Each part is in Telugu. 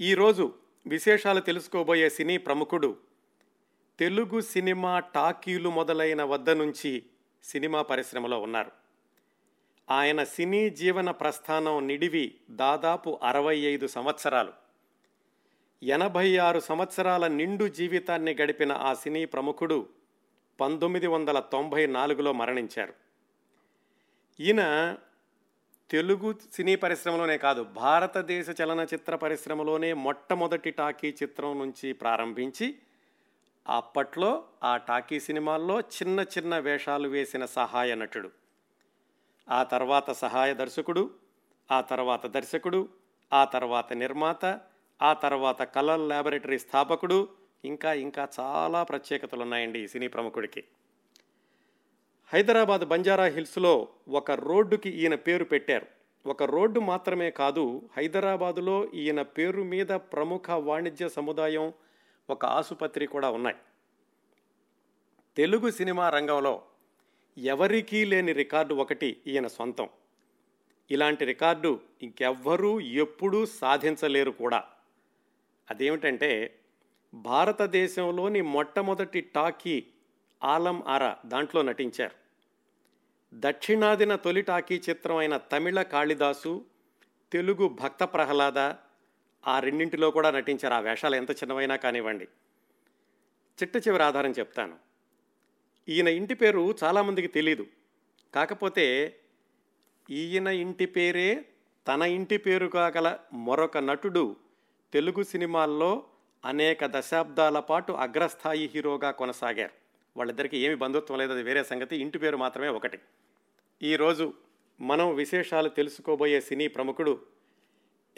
ఈరోజు విశేషాలు తెలుసుకోబోయే సినీ ప్రముఖుడు తెలుగు సినిమా టాకీలు మొదలైన వద్ద నుంచి సినిమా పరిశ్రమలో ఉన్నారు. ఆయన సినీ జీవన ప్రస్థానం నిడివి దాదాపు అరవై ఐదు సంవత్సరాలు. ఎనభై ఆరు సంవత్సరాల నిండు జీవితాన్ని గడిపిన ఆ సినీ ప్రముఖుడు పంతొమ్మిది వందల తొంభై నాలుగులో మరణించారు. ఈయన తెలుగు సినీ పరిశ్రమలోనే కాదు భారతదేశ చలనచిత్ర పరిశ్రమలోనే మొట్టమొదటి టాకీ చిత్రం నుంచి ప్రారంభించి అప్పట్లో ఆ టాకీ సినిమాల్లో చిన్న చిన్న వేషాలు వేసిన సహాయ నటుడు. ఆ తర్వాత సహాయ దర్శకుడు ఆ తర్వాత దర్శకుడు ఆ తర్వాత నిర్మాత ఆ తర్వాత కలర్ ల్యాబొరేటరీ స్థాపకుడు ఇంకా ఇంకా చాలా ప్రత్యేకతలు ఉన్నాయండి ఈ సినీ ప్రముఖుడికి. హైదరాబాద్ బంజారా హిల్స్లో ఒక రోడ్డుకి ఈయన పేరు పెట్టారు. ఒక రోడ్డు మాత్రమే కాదు హైదరాబాదులో ఈయన పేరు మీద ప్రముఖ వాణిజ్య సముదాయం ఒక ఆసుపత్రి కూడా ఉన్నాయి. తెలుగు సినిమా రంగంలో ఎవరికీ లేని రికార్డు ఒకటి ఈయన సొంతం. ఇలాంటి రికార్డు ఇంకెవ్వరూ ఎప్పుడూ సాధించలేరు కూడా. అదేమిటంటే భారతదేశంలోని మొట్టమొదటి టాకీ ఆలం ఆరా దాంట్లో నటించారు. దక్షిణాదిన తొలి టాకీ చిత్రం అయిన తమిళ కాళిదాసు తెలుగు భక్త ప్రహ్లాద ఆ రెండింటిలో కూడా నటించారు. ఆ వేషాలు ఎంత చిన్నవైనా కానివ్వండి. చిట్ట చివరి ఆధారం చెప్తాను. ఈయన ఇంటి పేరు చాలామందికి తెలీదు. కాకపోతే ఈయన ఇంటి పేరే తన ఇంటి పేరు కాగల మరొక నటుడు తెలుగు సినిమాల్లో అనేక దశాబ్దాల పాటు అగ్రస్థాయి హీరోగా కొనసాగారు. వాళ్ళిద్దరికీ ఏమి బంధుత్వం లేదు అది వేరే సంగతి. ఇంటి పేరు మాత్రమే ఒకటి. ఈరోజు మనం విశేషాలు తెలుసుకోబోయే సినీ ప్రముఖుడు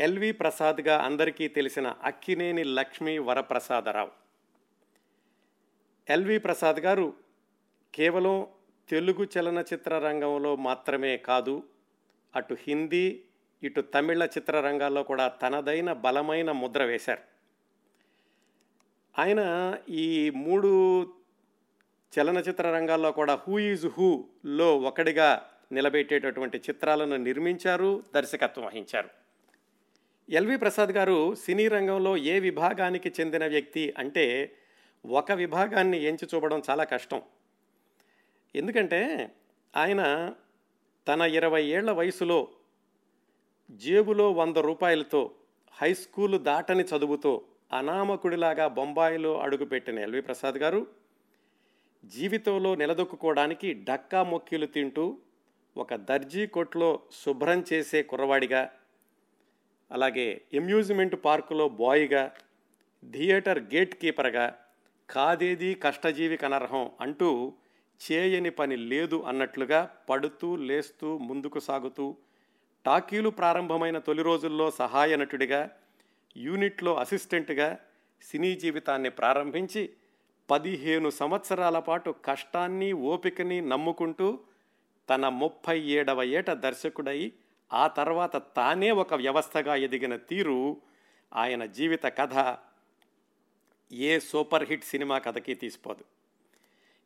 ఎల్వి ప్రసాద్గా అందరికీ తెలిసిన అక్కినేని లక్ష్మీ వరప్రసాదరావు. ఎల్వి ప్రసాద్ గారు కేవలం తెలుగు చలనచిత్ర రంగంలో మాత్రమే కాదు అటు హిందీ ఇటు తమిళ చిత్రరంగాల్లో కూడా తనదైన బలమైన ముద్ర వేశారు. ఆయన ఈ మూడు చలనచిత్ర రంగాల్లో కూడా హూ ఈజ్ హూలో ఒకడిగా నిలబెట్టేటటువంటి చిత్రాలను నిర్మించారు దర్శకత్వం వహించారు. ఎల్వి ప్రసాద్ గారు సినీ రంగంలో ఏ విభాగానికి చెందిన వ్యక్తి అంటే ఒక విభాగాన్ని ఎంచి చూపడం చాలా కష్టం. ఎందుకంటే ఆయన తన ఇరవై ఏళ్ళ వయసులో జేబులో వంద రూపాయలతో హై స్కూల్ దాటని చదువుతో అనామకుడిలాగా బొంబాయిలో అడుగుపెట్టిన ఎల్వి ప్రసాద్ గారు జీవితంలో నిలదొక్కుకోవడానికి డక్కా మొక్కీలు తింటూ ఒక దర్జీ కొట్లో శుభ్రం చేసే కుర్రవాడిగా అలాగే అమ్యూజ్మెంట్ పార్కులో బాయ్గా థియేటర్ గేట్ కీపర్గా కాదేది కష్టజీవి కనర్హం అంటూ చేయని పని లేదు అన్నట్లుగా పడుతూ లేస్తూ ముందుకు సాగుతూ టాకీలు ప్రారంభమైన తొలి రోజుల్లో సహాయ నటుడిగా యూనిట్లో అసిస్టెంట్గా సినీ జీవితాన్ని ప్రారంభించి పదిహేను సంవత్సరాల పాటు కష్టాన్ని ఓపికని నమ్ముకుంటూ తన ముప్పై ఏడవ ఏట దర్శకుడై ఆ తర్వాత తానే ఒక వ్యవస్థగా ఎదిగిన తీరు ఆయన జీవిత కథ ఏ సూపర్ హిట్ సినిమా కథకి తీసిపోదు.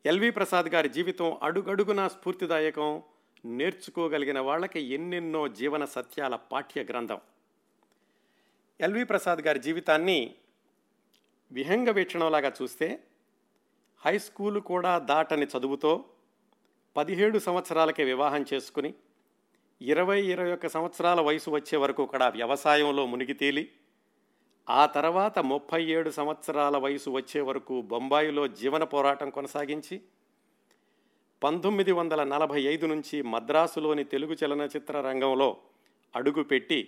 ఎల్వి ప్రసాద్ గారి జీవితం అడుగడుగునా స్ఫూర్తిదాయకం నేర్చుకోగలిగిన వాళ్ళకి ఎన్నెన్నో జీవన సత్యాల పాఠ్య గ్రంథం. ఎల్వి ప్రసాద్ గారి జీవితాన్ని విహంగ వీక్షణంలాగా చూస్తే హై స్కూల్ కూడా దాటని చదువుతో పదిహేడు సంవత్సరాలకే వివాహం చేసుకుని ఇరవై ఇరవై ఒక్క సంవత్సరాల వయసు వచ్చే వరకు కూడా వ్యవసాయంలో మునిగి తేలి ఆ తర్వాత ముప్పై ఏడు సంవత్సరాల వయసు వచ్చే వరకు బొంబాయిలో జీవన పోరాటం కొనసాగించి పంతొమ్మిది వందల నలభై ఐదు నుంచి మద్రాసులోని తెలుగు చలనచిత్ర రంగంలో అడుగుపెట్టి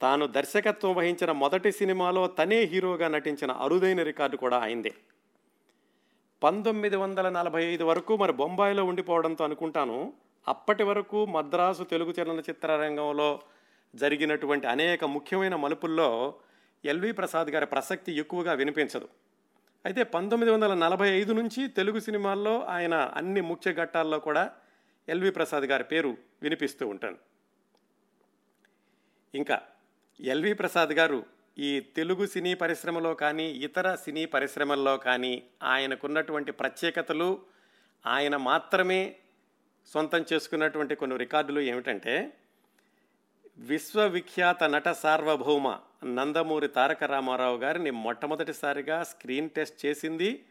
తాను దర్శకత్వం వహించిన మొదటి సినిమాలో తనే హీరోగా నటించిన అరుదైన రికార్డు కూడా అయిందే. పంతొమ్మిది వందల నలభై ఐదు వరకు మరి బొంబాయిలో ఉండిపోవడంతో అనుకుంటాను అప్పటి వరకు మద్రాసు తెలుగు చలనచిత్ర రంగంలో జరిగినటువంటి అనేక ముఖ్యమైన మలుపుల్లో ఎల్వి ప్రసాద్ గారి ప్రసక్తి ఎక్కువగా వినిపించదు. అయితే పంతొమ్మిది వందల నలభై ఐదు నుంచి తెలుగు సినిమాల్లో ఆయన అన్ని ముఖ్య ఘట్టాల్లో కూడా ఎల్వి ప్రసాద్ గారి పేరు వినిపిస్తూ ఉంటాను. ఇంకా ఎల్వి ప్రసాద్ గారు ఈ తెలుగు సినీ పరిశ్రమలో కానీ ఇతర సినీ పరిశ్రమల్లో కానీ ఆయనకున్నటువంటి ప్రత్యేకతలు ఆయన మాత్రమే సొంతం చేసుకున్నటువంటి కొన్ని రికార్డులు ఏమిటంటే విశ్వవిఖ్యాత నట సార్వభౌమ నందమూరి తారక రామారావు గారిని మొట్టమొదటిసారిగా స్క్రీన్ టెస్ట్ చేసింది.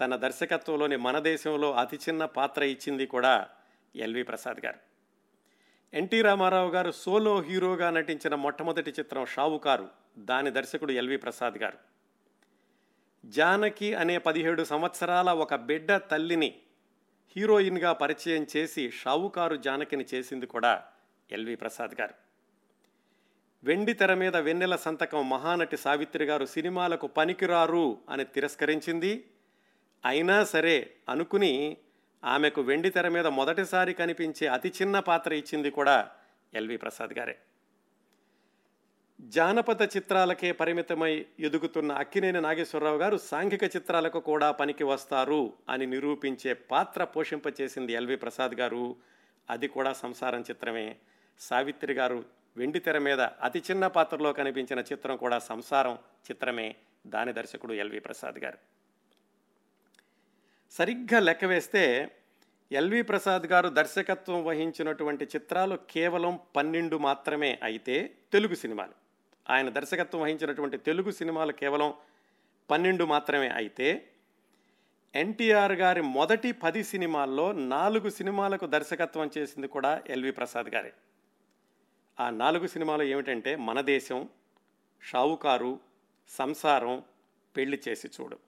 తన దర్శకత్వంలోని మన దేశంలో అతి చిన్న పాత్ర ఇచ్చింది కూడా ఎల్వి ప్రసాద్ గారు. ఎన్టీ రామారావు గారు సోలో హీరోగా నటించిన మొట్టమొదటి చిత్రం షావుకారు. దాని దర్శకుడు ఎల్వి ప్రసాద్ గారు. జానకి అనే పదిహేడు సంవత్సరాల ఒక బిడ్డ తల్లిని హీరోయిన్గా పరిచయం చేసి షావుకారు జానకిని చేసింది కూడా ఎల్వి ప్రసాద్ గారు. వెండి తెర మీద వెన్నెల సంతకం మహానటి సావిత్రి గారు సినిమాలకు పనికిరారు అని తిరస్కరించింది. అయినా సరే అనుకుని ఆమెకు వెండి తెర మీద మొదటిసారి కనిపించే అతి చిన్న పాత్ర ఇచ్చింది కూడా ఎల్వి ప్రసాద్ గారే. జానపద చిత్రాలకే పరిమితమై ఎదుగుతున్న అక్కినేని నాగేశ్వరరావు గారు సాంఘిక చిత్రాలకు కూడా పనికి వస్తారు అని నిరూపించే పాత్ర పోషింపచేసింది ఎల్వి ప్రసాద్ గారు. అది కూడా సంసారం చిత్రమే. సావిత్రి గారు వెండి తెర మీద అతి చిన్న పాత్రలో కనిపించిన చిత్రం కూడా సంసారం చిత్రమే. దాని దర్శకుడు ఎల్వి ప్రసాద్ గారు. సరిగ్గా లెక్క వేస్తే ఎల్వి ప్రసాద్ గారు దర్శకత్వం వహించినటువంటి చిత్రాలు కేవలం పన్నెండు మాత్రమే అయితే తెలుగు సినిమాలు. ఆయన దర్శకత్వం వహించినటువంటి తెలుగు సినిమాలు కేవలం పన్నెండు మాత్రమే అయితే ఎన్టీఆర్ గారి మొదటి పది సినిమాల్లో నాలుగు సినిమాలకు దర్శకత్వం చేసింది కూడా ఎల్వి ప్రసాద్ గారే. ఆ నాలుగు సినిమాలు ఏమిటంటే మన దేశం షావుకారు సంసారం పెళ్ళి చేసి చూడు.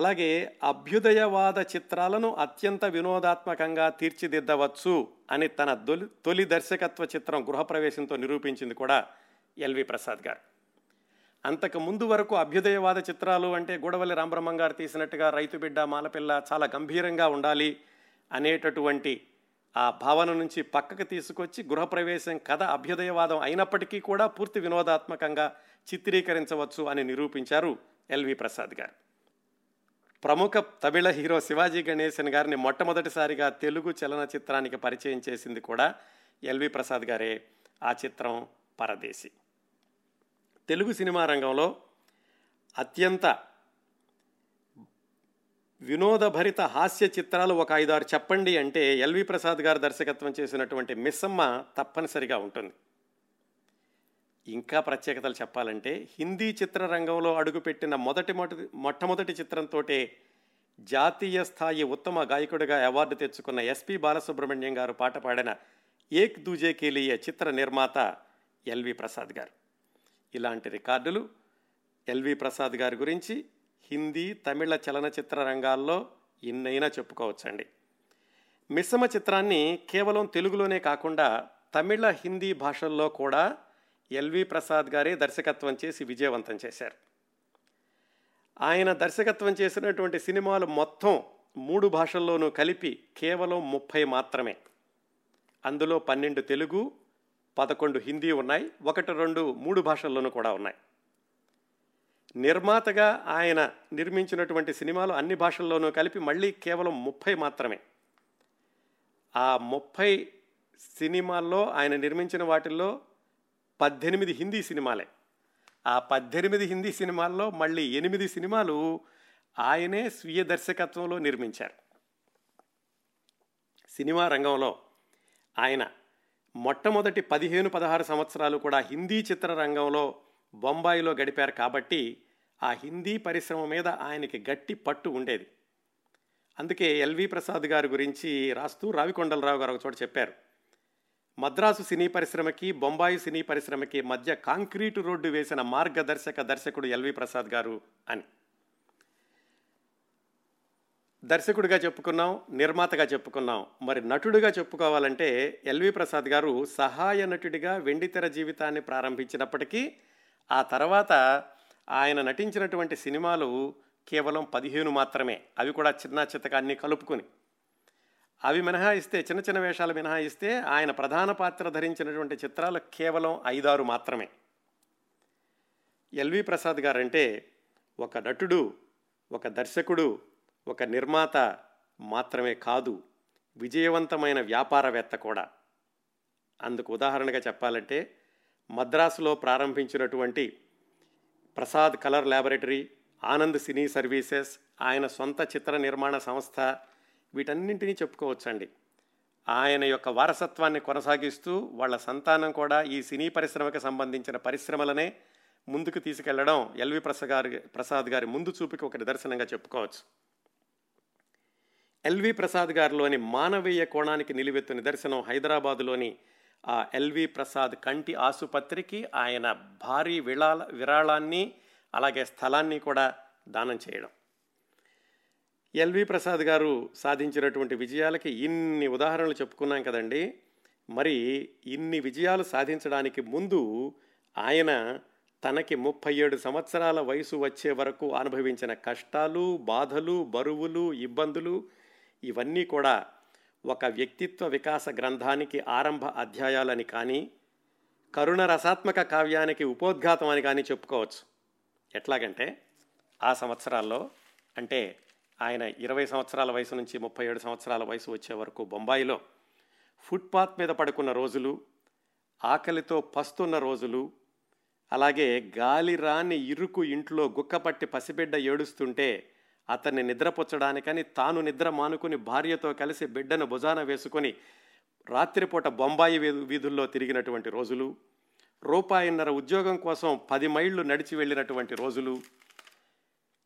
అలాగే అభ్యుదయవాద చిత్రాలను అత్యంత వినోదాత్మకంగా తీర్చిదిద్దవచ్చు అని తన తొలి తొలి దర్శకత్వ చిత్రం గృహప్రవేశంతో నిరూపించింది కూడా ఎల్వి ప్రసాద్ గారు. అంతకు ముందు వరకు అభ్యుదయవాద చిత్రాలు అంటే గూడవల్లి రామబ్రహ్మం గారు తీసినట్టుగా రైతు బిడ్డ మాలపిల్ల చాలా గంభీరంగా ఉండాలి అనేటటువంటి ఆ భావన నుంచి పక్కకు తీసుకొచ్చి గృహప్రవేశం కథ అభ్యుదయవాదం అయినప్పటికీ కూడా పూర్తి వినోదాత్మకంగా చిత్రీకరించవచ్చు అని నిరూపించారు ఎల్వి ప్రసాద్ గారు. ప్రముఖ తమిళ హీరో శివాజీ గణేశన్ గారిని మొట్టమొదటిసారిగా తెలుగు చలనచిత్రానికి పరిచయం చేసింది కూడా ఎల్వి ప్రసాద్ గారే. ఆ చిత్రం పరదేశి. తెలుగు సినిమా రంగంలో అత్యంత వినోదభరిత హాస్య చిత్రాలు ఒక ఐదారు చెప్పండి అంటే ఎల్వి ప్రసాద్ గారు దర్శకత్వం చేసినటువంటి మిస్సమ్మ తప్పనిసరిగా ఉంటుంది. ఇంకా ప్రత్యేకతలు చెప్పాలంటే హిందీ చిత్రరంగంలో అడుగుపెట్టిన మొదటి మొదటి మొట్టమొదటి చిత్రంతో జాతీయ స్థాయి ఉత్తమ గాయకుడిగా అవార్డు తెచ్చుకున్న ఎస్పి బాలసుబ్రహ్మణ్యం గారు పాట పాడిన ఏక్ దూజే కేలియ చిత్ర నిర్మాత ఎల్వి ప్రసాద్ గారు. ఇలాంటి రికార్డులు ఎల్వి ప్రసాద్ గారి గురించి హిందీ తమిళ చలనచిత్ర రంగాల్లో ఎన్నైనా చెప్పుకోవచ్చండి. మిశ్రమ చిత్రాన్ని కేవలం తెలుగులోనే కాకుండా తమిళ హిందీ భాషల్లో కూడా ఎల్వి ప్రసాద్ గారే దర్శకత్వం చేసి విజయవంతం చేశారు. ఆయన దర్శకత్వం చేసినటువంటి సినిమాలు మొత్తం మూడు భాషల్లోనూ కలిపి కేవలం ముప్పై మాత్రమే. అందులో పన్నెండు తెలుగు పదకొండు హిందీ ఉన్నాయి ఒకటి రెండు మూడు భాషల్లోనూ కూడా ఉన్నాయి. నిర్మాతగా ఆయన నిర్మించినటువంటి సినిమాలు అన్ని భాషల్లోనూ కలిపి మళ్ళీ కేవలం ముప్పై మాత్రమే. ఆ ముప్పై సినిమాల్లో ఆయన నిర్మించిన వాటిల్లో పద్దెనిమిది హిందీ సినిమాలే. ఆ పద్దెనిమిది హిందీ సినిమాల్లో మళ్ళీ ఎనిమిది సినిమాలు ఆయనే స్వీయ దర్శకత్వంలో నిర్మించారు. సినిమా రంగంలో ఆయన మొట్టమొదటి పదిహేను పదహారు సంవత్సరాలు కూడా హిందీ చిత్రరంగంలో బొంబాయిలో గడిపారు కాబట్టి ఆ హిందీ పరిశ్రమ మీద ఆయనకి గట్టి పట్టు ఉండేది. అందుకే ఎల్వి ప్రసాద్ గారి గురించి రాస్తూ రావికొండలరావు గారు ఒక చోట చెప్పారు. మద్రాసు సినీ పరిశ్రమకి బొంబాయి సినీ పరిశ్రమకి మధ్య కాంక్రీటు రోడ్డు వేసిన మార్గదర్శక దర్శకుడు ఎల్వి ప్రసాద్ గారు అని. దర్శకుడిగా చెప్పుకున్నాం నిర్మాతగా చెప్పుకున్నాం. మరి నటుడిగా చెప్పుకోవాలంటే ఎల్వి ప్రసాద్ గారు సహాయ నటుడిగా వెండితెర జీవితాన్ని ప్రారంభించినప్పటికీ ఆ తర్వాత ఆయన నటించినటువంటి సినిమాలు కేవలం పదిహేను మాత్రమే. అవి కూడా చిన్న చిత్తగా అన్ని అవి మినహాయిస్తే చిన్న చిన్న వేషాలు మినహాయిస్తే ఆయన ప్రధాన పాత్ర ధరించినటువంటి చిత్రాలు కేవలం ఐదారు మాత్రమే. ఎల్వి ప్రసాద్ గారంటే ఒక నటుడు ఒక దర్శకుడు ఒక నిర్మాత మాత్రమే కాదు విజయవంతమైన వ్యాపారవేత్త కూడా. అందుకు ఉదాహరణగా చెప్పాలంటే మద్రాసులో ప్రారంభించినటువంటి Prasad colour laboratory Anand cine services ఆయన సొంత చిత్ర నిర్మాణ సంస్థ వీటన్నింటినీ చెప్పుకోవచ్చండి. ఆయన యొక్క వారసత్వాన్ని కొనసాగిస్తూ వాళ్ళ సంతానం కూడా ఈ సినీ పరిశ్రమకు సంబంధించిన పరిశ్రమలనే ముందుకు తీసుకెళ్ళడం ఎల్వి ప్రసాద్ గారి ప్రసాద్ గారి ముందు చూపుకి ఒక నిదర్శనంగా చెప్పుకోవచ్చు. ఎల్వి ప్రసాద్ గారిలోని మానవీయ కోణానికి నిలువెత్తు నిదర్శనం హైదరాబాదులోని ఆ ఎల్వి ప్రసాద్ కంటి ఆసుపత్రికి ఆయన భారీ విళాల విరాళాన్ని అలాగే స్థలాన్ని కూడా దానం చేయడం. ఎల్వి ప్రసాద్ గారు సాధించినటువంటి విజయాలకి ఇన్ని ఉదాహరణలు చెప్పుకున్నాం కదండి. మరి ఇన్ని విజయాలు సాధించడానికి ముందు ఆయన తనకి ముప్పై ఏడు సంవత్సరాల వయసు వచ్చే వరకు అనుభవించిన కష్టాలు బాధలు బరువులు ఇబ్బందులు ఇవన్నీ కూడా ఒక వ్యక్తిత్వ వికాస గ్రంథానికి ఆరంభ అధ్యాయాలని కానీ కరుణ రసాత్మక కావ్యానికి ఉపోద్ఘాతం అని కానీ చెప్పుకోవచ్చు. ఎట్లాగంటే ఆ సంవత్సరాల్లో అంటే ఆయన ఇరవై సంవత్సరాల వయసు నుంచి ముప్పై ఏడు సంవత్సరాల వయసు వచ్చే వరకు బొంబాయిలో ఫుట్పాత్ మీద పడుకున్న రోజులు ఆకలితో పస్తున్న రోజులు అలాగే గాలి రాని ఇరుకు ఇంట్లో గుక్కపట్టి పసిబిడ్డ ఏడుస్తుంటే అతన్ని నిద్రపుచ్చడానికని తాను నిద్ర మానుకుని భార్యతో కలిసి బిడ్డను భుజాన వేసుకొని రాత్రిపూట బొంబాయి వీధుల్లో తిరిగినటువంటి రోజులు రూపాయిన్నర ఉద్యోగం కోసం పది మైళ్ళు నడిచి వెళ్ళినటువంటి రోజులు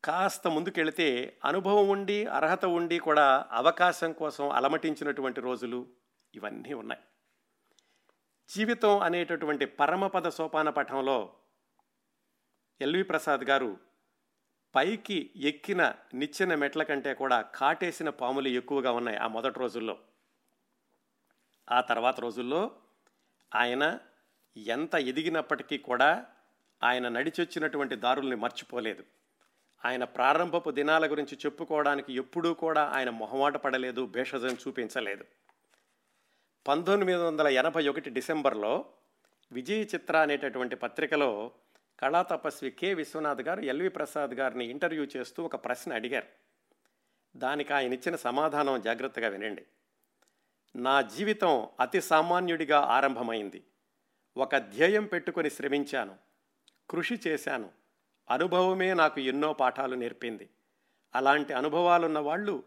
కాస్త ముందుకెళితే అనుభవం ఉండి అర్హత ఉండి కూడా అవకాశం కోసం అలమటించినటువంటి రోజులు ఇవన్నీ ఉన్నాయి. జీవితం అనేటటువంటి పరమపద సోపాన పఠంలో ఎల్వి ప్రసాద్ గారు పైకి ఎక్కిన నిచ్చెన మెట్ల కంటే కూడా కాటేసిన పాములు ఎక్కువగా ఉన్నాయి ఆ మొదటి రోజుల్లో. ఆ తర్వాత రోజుల్లో ఆయన ఎంత ఎదిగినప్పటికీ కూడా ఆయన నడిచొచ్చినటువంటి దారుల్ని మర్చిపోలేదు. ఆయన ప్రారంభపు దినాల గురించి చెప్పుకోవడానికి ఎప్పుడూ కూడా ఆయన మొహమాట పడలేదు భేషజం చూపించలేదు. పంతొమ్మిది వందల ఎనభై ఒకటి డిసెంబర్లో విజయ చిత్ర అనేటటువంటి పత్రికలో కళా తపస్వి కె. విశ్వనాథ్ గారు ఎల్వి ప్రసాద్ గారిని ఇంటర్వ్యూ చేస్తూ ఒక ప్రశ్న అడిగారు. దానికి ఆయన ఇచ్చిన సమాధానం జాగ్రత్తగా వినండి. నా జీవితం అతి సామాన్యుడిగా ఆరంభమైంది. ఒక ధ్యేయం పెట్టుకొని శ్రమించాను. కృషి చేశాను. అనుభవమే నాకు ఎన్నో పాఠాలు నేర్పింది. అలాంటి అనుభవాలున్న వాళ్ళు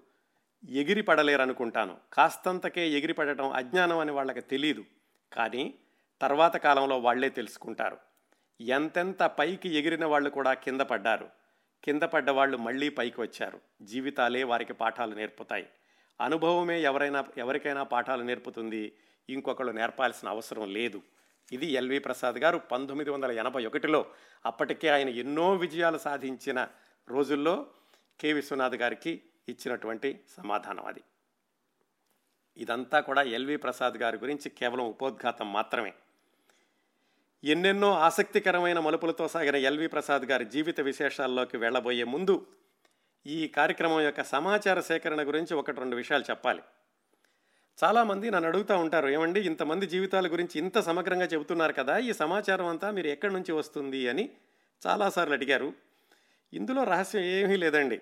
ఎగిరి పడలేరనుకుంటాను కాస్తంతకే ఎగిరి పడటం అజ్ఞానం అని వాళ్ళకి తెలియదు కానీ తర్వాత కాలంలో వాళ్ళే తెలుసుకుంటారు. ఎంతెంత పైకి ఎగిరిన వాళ్ళు కూడా కింద పడ్డారు. కింద పడ్డ వాళ్ళు మళ్ళీ పైకి వచ్చారు. జీవితాలే వారికి పాఠాలు నేర్పుతాయి. అనుభవమే ఎవరైనా ఎవరికైనా పాఠాలు నేర్పుతుంది. ఇంకొకళ్ళు నేర్పాల్సిన అవసరం లేదు. ఇది ఎల్వి ప్రసాద్ గారు పంతొమ్మిది వందల ఎనభై ఒకటిలో అప్పటికే ఆయన ఎన్నో విజయాలు సాధించిన రోజుల్లో కె విశ్వనాథ్ గారికి ఇచ్చినటువంటి సమాధానం అది. ఇదంతా కూడా ఎల్వి ప్రసాద్ గారి గురించి కేవలం ఉపోద్ఘాతం మాత్రమే. ఎన్నెన్నో ఆసక్తికరమైన మలుపులతో సాగిన ఎల్వి ప్రసాద్ గారి జీవిత విశేషాల్లోకి వెళ్ళబోయే ముందు ఈ కార్యక్రమం యొక్క సమాచార సేకరణ గురించి ఒకటి రెండు విషయాలు చెప్పాలి. చాలామంది నన్ను అడుగుతూ ఉంటారు ఏమండి ఇంతమంది జీవితాల గురించి ఇంత సమగ్రంగా చెబుతున్నారు కదా ఈ సమాచారం అంతా మీరు ఎక్కడి నుంచి వస్తుంది? అని చాలాసార్లు అడిగారు. ఇందులో రహస్యం ఏమీ లేదండి.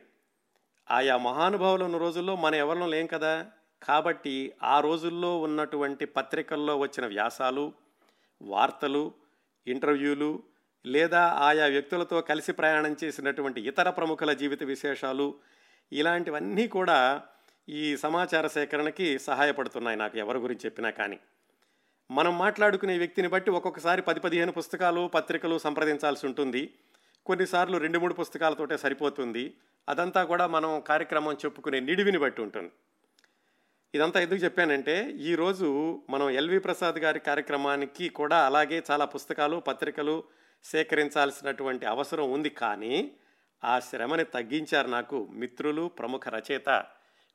ఆయా మహానుభావులు ఉన్న రోజుల్లో మన ఎవరిలో లేం కదా. కాబట్టి ఆ రోజుల్లో ఉన్నటువంటి పత్రికల్లో వచ్చిన వ్యాసాలు వార్తలు ఇంటర్వ్యూలు లేదా ఆయా వ్యక్తులతో కలిసి ప్రయాణం చేసినటువంటి ఇతర ప్రముఖుల జీవిత విశేషాలు ఇలాంటివన్నీ కూడా ఈ సమాచార సేకరణకి సహాయపడుతున్నాయి నాకు ఎవరి గురించి చెప్పినా కానీ. మనం మాట్లాడుకునే వ్యక్తిని బట్టి ఒక్కొక్కసారి పది పదిహేను పుస్తకాలు పత్రికలు సంప్రదించాల్సి ఉంటుంది. కొన్నిసార్లు రెండు మూడు పుస్తకాలతోటే సరిపోతుంది. అదంతా కూడా మనం కార్యక్రమం చెప్పుకునే నిడివిని బట్టి ఉంటుంది. ఇదంతా ఎందుకు చెప్పానంటే ఈరోజు మనం ఎల్వి ప్రసాద్ గారి కార్యక్రమానికి కూడా అలాగే చాలా పుస్తకాలు పత్రికలు సేకరించాల్సినటువంటి అవసరం ఉంది. కానీ ఆ శ్రమని తగ్గించారు నాకు మిత్రులు ప్రముఖ రచయిత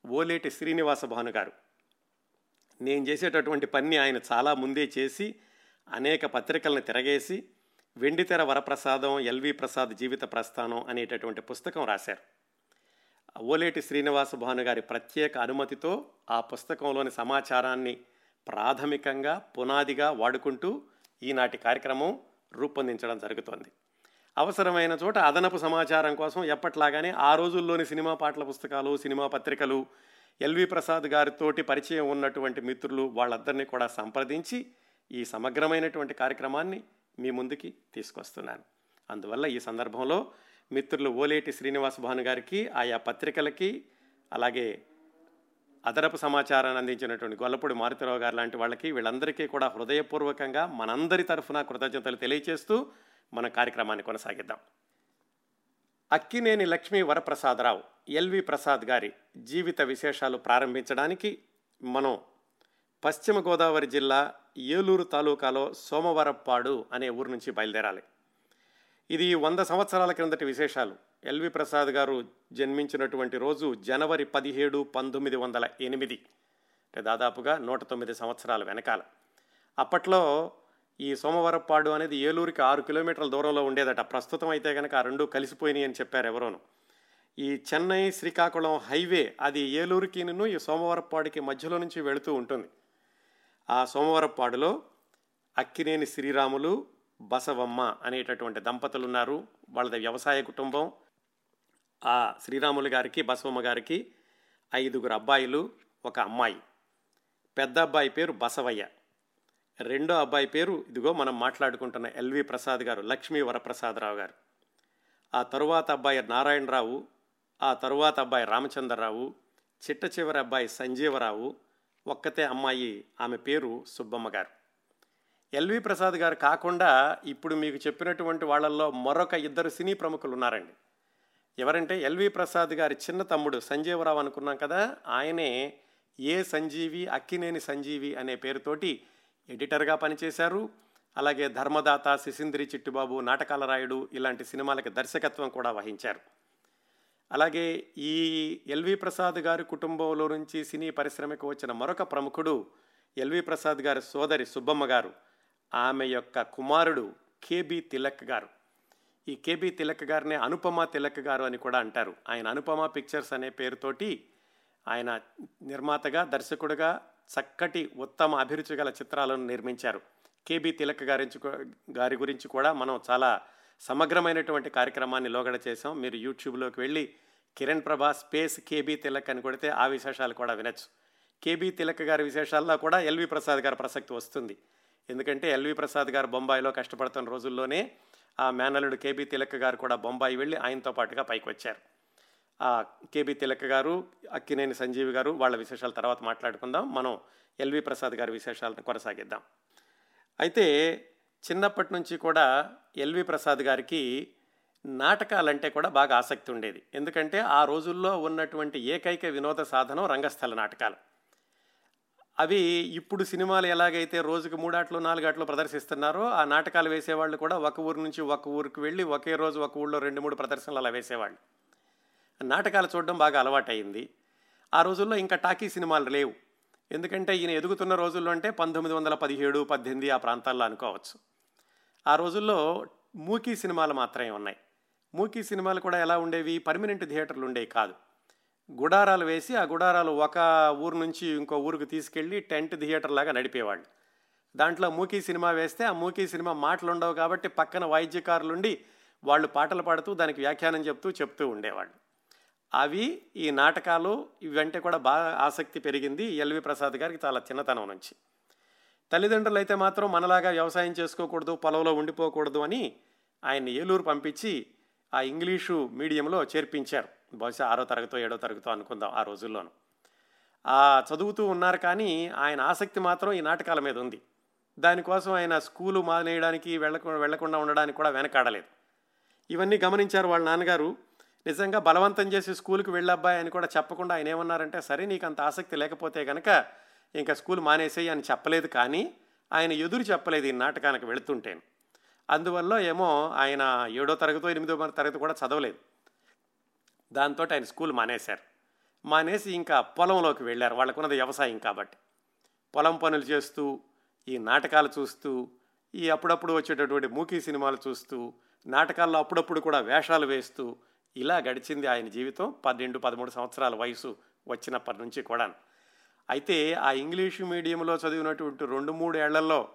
ఓలేటి శ్రీనివాస భాను గారు నేను చేసేటటువంటి పని ఆయన చాలా ముందే చేసి అనేక పత్రికలను తిరగేసి వెండితెర వరప్రసాదం ఎల్వి ప్రసాద్ జీవిత ప్రస్థానం అనేటటువంటి పుస్తకం రాశారు. ఓలేటి శ్రీనివాస భాను గారి ప్రత్యేక అనుమతితో ఆ పుస్తకంలోని సమాచారాన్ని ప్రాథమికంగా పునాదిగా వాడుకుంటూ ఈనాటి కార్యక్రమం రూపొందించడం జరుగుతోంది. అవసరమైన చోట అదనపు సమాచారం కోసం ఎప్పట్లాగానే ఆ రోజుల్లోని సినిమా పాటల పుస్తకాలు సినిమా పత్రికలు ఎల్వి ప్రసాద్ గారితోటి పరిచయం ఉన్నటువంటి మిత్రులు వాళ్ళందరినీ కూడా సంప్రదించి ఈ సమగ్రమైనటువంటి కార్యక్రమాన్ని మీ ముందుకి తీసుకొస్తున్నాను. అందువల్ల ఈ సందర్భంలో మిత్రులు ఓలేటి శ్రీనివాస భాను గారికి ఆయా పత్రికలకి అలాగే అదనపు సమాచారాన్ని అందించినటువంటి గొల్లపూడి మారుతిరావు గారు లాంటి వాళ్ళకి వీళ్ళందరికీ కూడా హృదయపూర్వకంగా మనందరి తరఫున కృతజ్ఞతలు తెలియచేస్తూ మన కార్యక్రమాన్ని కొనసాగిద్దాం. అక్కినేని లక్ష్మీ వరప్రసాదరావు ఎల్వి ప్రసాద్ గారి జీవిత విశేషాలు ప్రారంభించడానికి మనం పశ్చిమ గోదావరి జిల్లా ఏలూరు తాలూకాలో సోమవరప్పాడు అనే ఊరు నుంచి బయలుదేరాలి. ఇది వంద సంవత్సరాల క్రిందటి విశేషాలు. ఎల్వి ప్రసాద్ గారు జన్మించినటువంటి రోజు జనవరి పదిహేడు పంతొమ్మిది వందల ఎనిమిది. అంటే దాదాపుగా నూట తొమ్మిది సంవత్సరాల వెనకాల. అప్పట్లో ఈ సోమవరపాడు అనేది ఏలూరుకి ఆరు కిలోమీటర్ల దూరంలో ఉండేదట. ప్రస్తుతం అయితే కనుక ఆ రెండు కలిసిపోయినాయి అని చెప్పారు ఎవరోను. ఈ చెన్నై శ్రీకాకుళం హైవే అది ఏలూరుకి ఈ సోమవరపాడుకి మధ్యలో నుంచి వెళుతూ ఉంటుంది. ఆ సోమవరప్పాడులో అక్కినేని శ్రీరాములు బసవమ్మ అనేటటువంటి దంపతులు ఉన్నారు వాళ్ళది వ్యవసాయ కుటుంబం. ఆ శ్రీరాములు గారికి బసవమ్మ గారికి ఐదుగురు అబ్బాయిలు ఒక అమ్మాయి. పెద్ద అబ్బాయి పేరు బసవయ్య. రెండో అబ్బాయి పేరు ఇదిగో మనం మాట్లాడుకుంటున్న ఎల్వి ప్రసాద్ గారు లక్ష్మీ వరప్రసాదరావు గారు. ఆ తరువాత అబ్బాయి నారాయణరావు ఆ తరువాత అబ్బాయి రామచంద్రరావు చిట్ట చివరి అబ్బాయి సంజీవరావు ఒక్కతే అమ్మాయి ఆమె పేరు సుబ్బమ్మ గారు. ఎల్వి ప్రసాద్ గారు కాకుండా ఇప్పుడు మీకు చెప్పినటువంటి వాళ్ళల్లో మరొక ఇద్దరు సినీ ప్రముఖులు ఉన్నారండి. ఎవరంటే ఎల్వి ప్రసాద్ గారి చిన్న తమ్ముడు సంజీవరావు అనుకున్నాం కదా ఆయనే ఏ సంజీవి అక్కినేని సంజీవి అనే పేరుతోటి ఎడిటర్గా పనిచేశారు. అలాగే ధర్మదాత శిశింద్రి చిట్టుబాబు నాటకాల రాయుడు ఇలాంటి సినిమాలకి దర్శకత్వం కూడా వహించారు. అలాగే ఈ ఎల్వి ప్రసాద్ గారి కుటుంబంలో నుంచి సినీ పరిశ్రమకు వచ్చిన మరొక ప్రముఖుడు ఎల్వి ప్రసాద్ గారి సోదరి సుబ్బమ్మ గారు. ఆమె యొక్క కుమారుడు కేబి తిలక్ గారు. ఈ కేబి తిలక్ గారిని అనుపమ తిలక్ గారు అని కూడా అంటారు. ఆయన అనుపమ పిక్చర్స్ అనే పేరుతోటి ఆయన నిర్మాతగా దర్శకుడుగా చక్కటి ఉత్తమ అభిరుచి గల చిత్రాలను నిర్మించారు. కేబి తిలక్ గారి గారి గురించి కూడా మనం చాలా సమగ్రమైనటువంటి కార్యక్రమాన్ని లోగడ చేసాం మీరు యూట్యూబ్లోకి వెళ్ళి కిరణ్ ప్రభా స్పేస్ కేబీ తిలక్ అని కొడితే ఆ విశేషాలు కూడా వినొచ్చు. కేబీ తిలక్ గారి విశేషాల్లో కూడా ఎల్వి ప్రసాద్ గారి ప్రసక్తి వస్తుంది. ఎందుకంటే ఎల్వి ప్రసాద్ గారు బొంబాయిలో కష్టపడుతున్న రోజుల్లోనే ఆ మేనలుడు కేబీ తిలక్ గారు కూడా బొంబాయి వెళ్ళి ఆయనతో పాటుగా పైకి వచ్చారు కేబీ తిలక గారు అక్కినేని సంజీవి గారు వాళ్ళ విశేషాల తర్వాత మాట్లాడుకుందాం. మనం ఎల్వి ప్రసాద్ గారి విశేషాలను కొనసాగిద్దాం. అయితే చిన్నప్పటి నుంచి కూడా ఎల్వి ప్రసాద్ గారికి నాటకాలంటే కూడా బాగా ఆసక్తి ఉండేది. ఎందుకంటే ఆ రోజుల్లో ఉన్నటువంటి ఏకైక వినోద సాధనం రంగస్థల నాటకాలు. అవి ఇప్పుడు సినిమాలు ఎలాగైతే రోజుకి మూడాట్లు నాలుగాట్లు ప్రదర్శిస్తున్నారో ఆ నాటకాలు వేసేవాళ్ళు కూడా ఒక ఊరు నుంచి ఒక ఊరికి వెళ్ళి ఒకే రోజు ఒక ఊళ్ళో రెండు మూడు ప్రదర్శనలు అలా వేసేవాళ్ళు. నాటకాలు చూడడం బాగా అలవాటైంది ఆ రోజుల్లో ఇంకా టాకీ సినిమాలు లేవు. ఎందుకంటే ఈయన ఎదుగుతున్న రోజుల్లో అంటే పంతొమ్మిది వందల పదిహేడు పద్దెనిమిది ఆ ప్రాంతాల్లో అనుకోవచ్చు. ఆ రోజుల్లో మూకీ సినిమాలు మాత్రమే ఉన్నాయి. మూకీ సినిమాలు కూడా ఎలా ఉండేవి? పర్మనెంట్ థియేటర్లు ఉండేవి కాదు. గుడారాలు వేసి ఆ గుడారాలు ఒక ఊరు నుంచి ఇంకో ఊరికి తీసుకెళ్ళి టెంట్ థియేటర్ లాగా నడిపేవాళ్ళు. దాంట్లో మూకీ సినిమా వేస్తే ఆ మూకీ సినిమా మాటలు ఉండవు కాబట్టి పక్కన వాయిద్యకారులుండి వాళ్ళు పాటలు పాడుతూ దానికి వ్యాఖ్యానం చెప్తూ చెప్తూ ఉండేవాళ్ళు. అవి ఈ నాటకాలు ఇవంటే కూడా బాగా ఆసక్తి పెరిగింది ఎల్వి ప్రసాద్ గారికి చాలా చిన్నతనం నుంచి. తల్లిదండ్రులు అయితే మాత్రం మనలాగా వ్యవసాయం చేసుకోకూడదు పొలంలో ఉండిపోకూడదు అని ఆయన్ని ఏలూరు పంపించి ఆ ఇంగ్లీషు మీడియంలో చేర్పించారు. బహుశా ఆరో తరగతో ఏడో తరగతో అనుకుందాం ఆ రోజుల్లోనూ. ఆ చదువుతూ ఉన్నారు కానీ ఆయన ఆసక్తి మాత్రం ఈ నాటకాల మీద ఉంది. దానికోసం ఆయన స్కూలు మానేయడానికి వెళ్ళకుండా వెళ్ళకుండా ఉండడానికి కూడా వెనకాడలేదు. ఇవన్నీ గమనించారు వాళ్ళ నాన్నగారు. నిజంగా బలవంతం చేసి స్కూల్కి వెళ్ళబ్బాయి అని కూడా చెప్పకుండా ఆయన ఏమన్నారంటే సరే నీకు అంత ఆసక్తి లేకపోతే కనుక ఇంకా స్కూల్ మానేసేయి అని చెప్పలేదు. కానీ ఆయన ఎదురు చెప్పలేదు ఈ నాటకానికి వెళుతుంటేను అందువల్ల ఏమో ఆయన ఏడో తరగతో ఎనిమిదో తరగతి కూడా చదవలేదు. దాంతో ఆయన స్కూల్ మానేశారు. మానేసి ఇంకా పొలంలోకి వెళ్ళారు. వాళ్ళకున్నది వ్యవసాయం కాబట్టి. పొలం పనులు చేస్తూ ఈ నాటకాలు చూస్తూ ఈ అప్పుడప్పుడు వచ్చేటటువంటి మూకీ సినిమాలు చూస్తూ నాటకాల్లో అప్పుడప్పుడు కూడా వేషాలు వేస్తూ ఇలా గడిచింది ఆయన జీవితం పన్నెండు పదమూడు సంవత్సరాల వయసు వచ్చినప్పటి నుంచి కూడా అయితే ఆ ఇంగ్లీషు మీడియంలో చదివినటువంటి రెండు మూడు ఏళ్ళలో